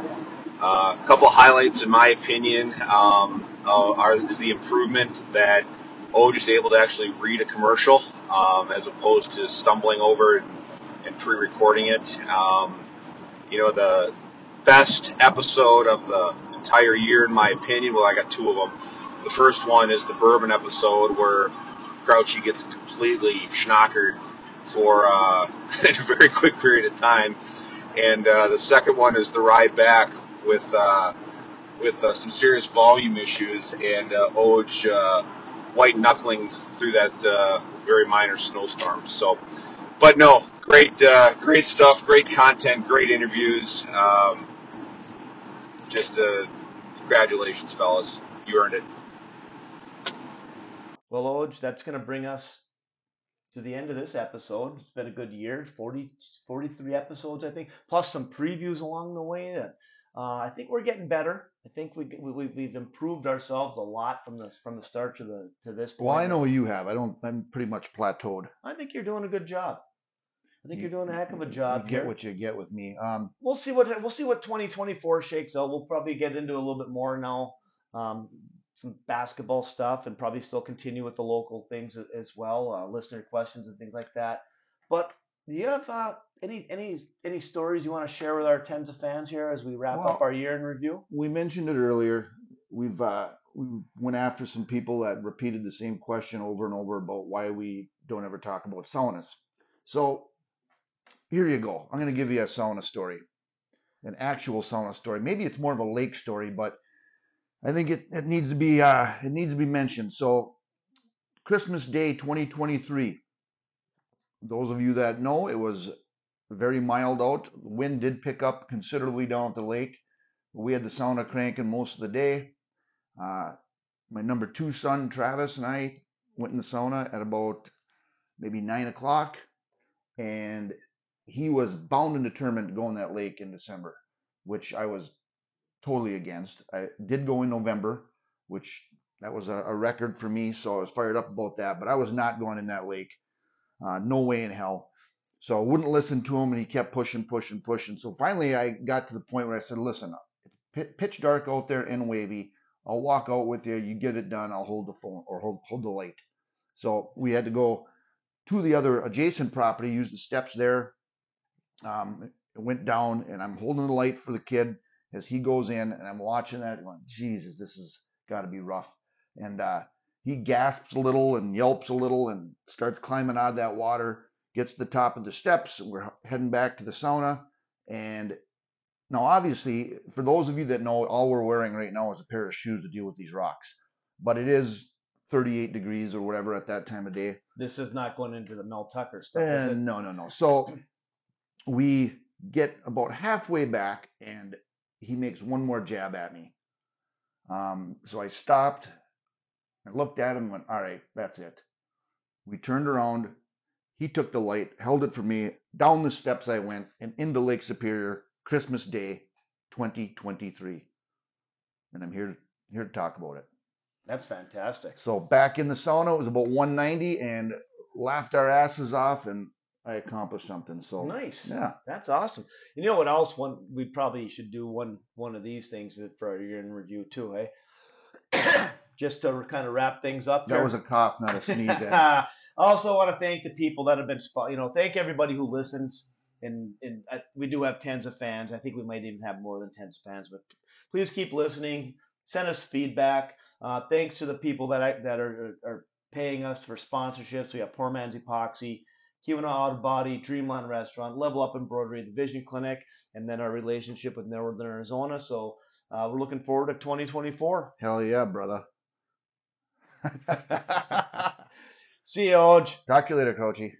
S25: Uh, a couple highlights, in my opinion, um, uh, are is the improvement that Oj is able to actually read a commercial um, as opposed to stumbling over and, and pre-recording it. Um, you know, the best episode of the entire year, in my opinion. Well, I got two of them. The first one is the bourbon episode where Crouchy gets completely schnockered for uh, a very quick period of time, and uh, the second one is the ride back with uh, with uh, some serious volume issues and uh, Oj uh, white knuckling through that uh, very minor snowstorm. So, but no, great uh, great stuff, great content, great interviews. Um, just uh, congratulations, fellas. You earned it.
S3: Well, Oj, that's going to bring us to the end of this episode. It's been a good year 40, 43 episodes, I think, plus some previews along the way. That uh, I think we're getting better. I think we, we we've improved ourselves a lot from the from the start to the to this point.
S2: Well, I know you have. I don't. I'm pretty much plateaued.
S3: I think you're doing a good job. I think you, are doing a heck of a job.
S2: You get
S3: here.
S2: what you get with me. Um,
S3: we'll see what we'll see what 2024 shakes out. We'll probably get into a little bit more now, um, some basketball stuff, and probably still continue with the local things as well, uh, listener questions and things like that. But you have uh, any any any stories you want to share with our tens of fans here as we wrap
S2: well,
S3: up our year in review?
S2: We mentioned it earlier. We've uh, we went after some people that repeated the same question over and over about why we don't ever talk about saunas. So here you go. I'm going to give you a sauna story, an actual sauna story. Maybe it's more of a lake story, but I think it, it needs to be uh, it needs to be mentioned. So, Christmas Day 2023. Those of you that know, it was very mild out. Wind did pick up considerably down at the lake. We had the sauna cranking most of the day. Uh, my number two son Travis and I went in the sauna at about maybe nine o'clock, and he was bound and determined to go in that lake in December, which I was totally against. I did go in November, which that was a, a record for me, so I was fired up about that. But I was not going in that lake. Uh, no way in hell. So I wouldn't listen to him, and he kept pushing, pushing, pushing. So finally, I got to the point where I said, "Listen, pit- pitch dark out there and wavy. I'll walk out with you. You get it done. I'll hold the phone or hold hold the light." So we had to go to the other adjacent property, use the steps there. Um, it went down, and I'm holding the light for the kid as he goes in, and I'm watching that. Going, Jesus, this has got to be rough. And uh, he gasps a little and yelps a little and starts climbing out of that water. Gets to the top of the steps. We're heading back to the sauna. And now, obviously, for those of you that know, all we're wearing right now is a pair of shoes to deal with these rocks. But it is 38 degrees or whatever at that time of day.
S3: This is not going into the Mel Tucker stuff, is
S2: Uh,
S3: it?
S2: no, no, no. So we get about halfway back, and he makes one more jab at me. Um, so I stopped, I looked at him, and went, "All right, that's it." We turned around. He took the light, held it for me. Down the steps I went, and into Lake Superior, Christmas Day, 2023. And I'm here here to talk about it.
S3: That's fantastic.
S2: So back in the sauna, it was about 190, and laughed our asses off, and I accomplished something. So
S3: Nice.
S2: yeah.
S3: That's awesome. You know what else? One we probably should do one one of these things for our year in review too, eh? Just to kind of wrap things up.
S2: That
S3: here.
S2: was a cough, not a sneeze.
S3: I also want to thank the people that have been, you know, thank everybody who listens. And, and I, we do have tens of fans. I think we might even have more than tens of fans. But please keep listening. Send us feedback. Uh, thanks to the people that I, that are, are paying us for sponsorships. We have Poor Man's Epoxy, Keweenaw Auto Body, Dreamland Restaurant, Level Up Embroidery, the Vision Clinic, and then our relationship with Northern Arizona. So uh, we're looking forward to 2024.
S2: Hell yeah, brother.
S3: See you, Oj.
S2: Talk to you later, Crouchy.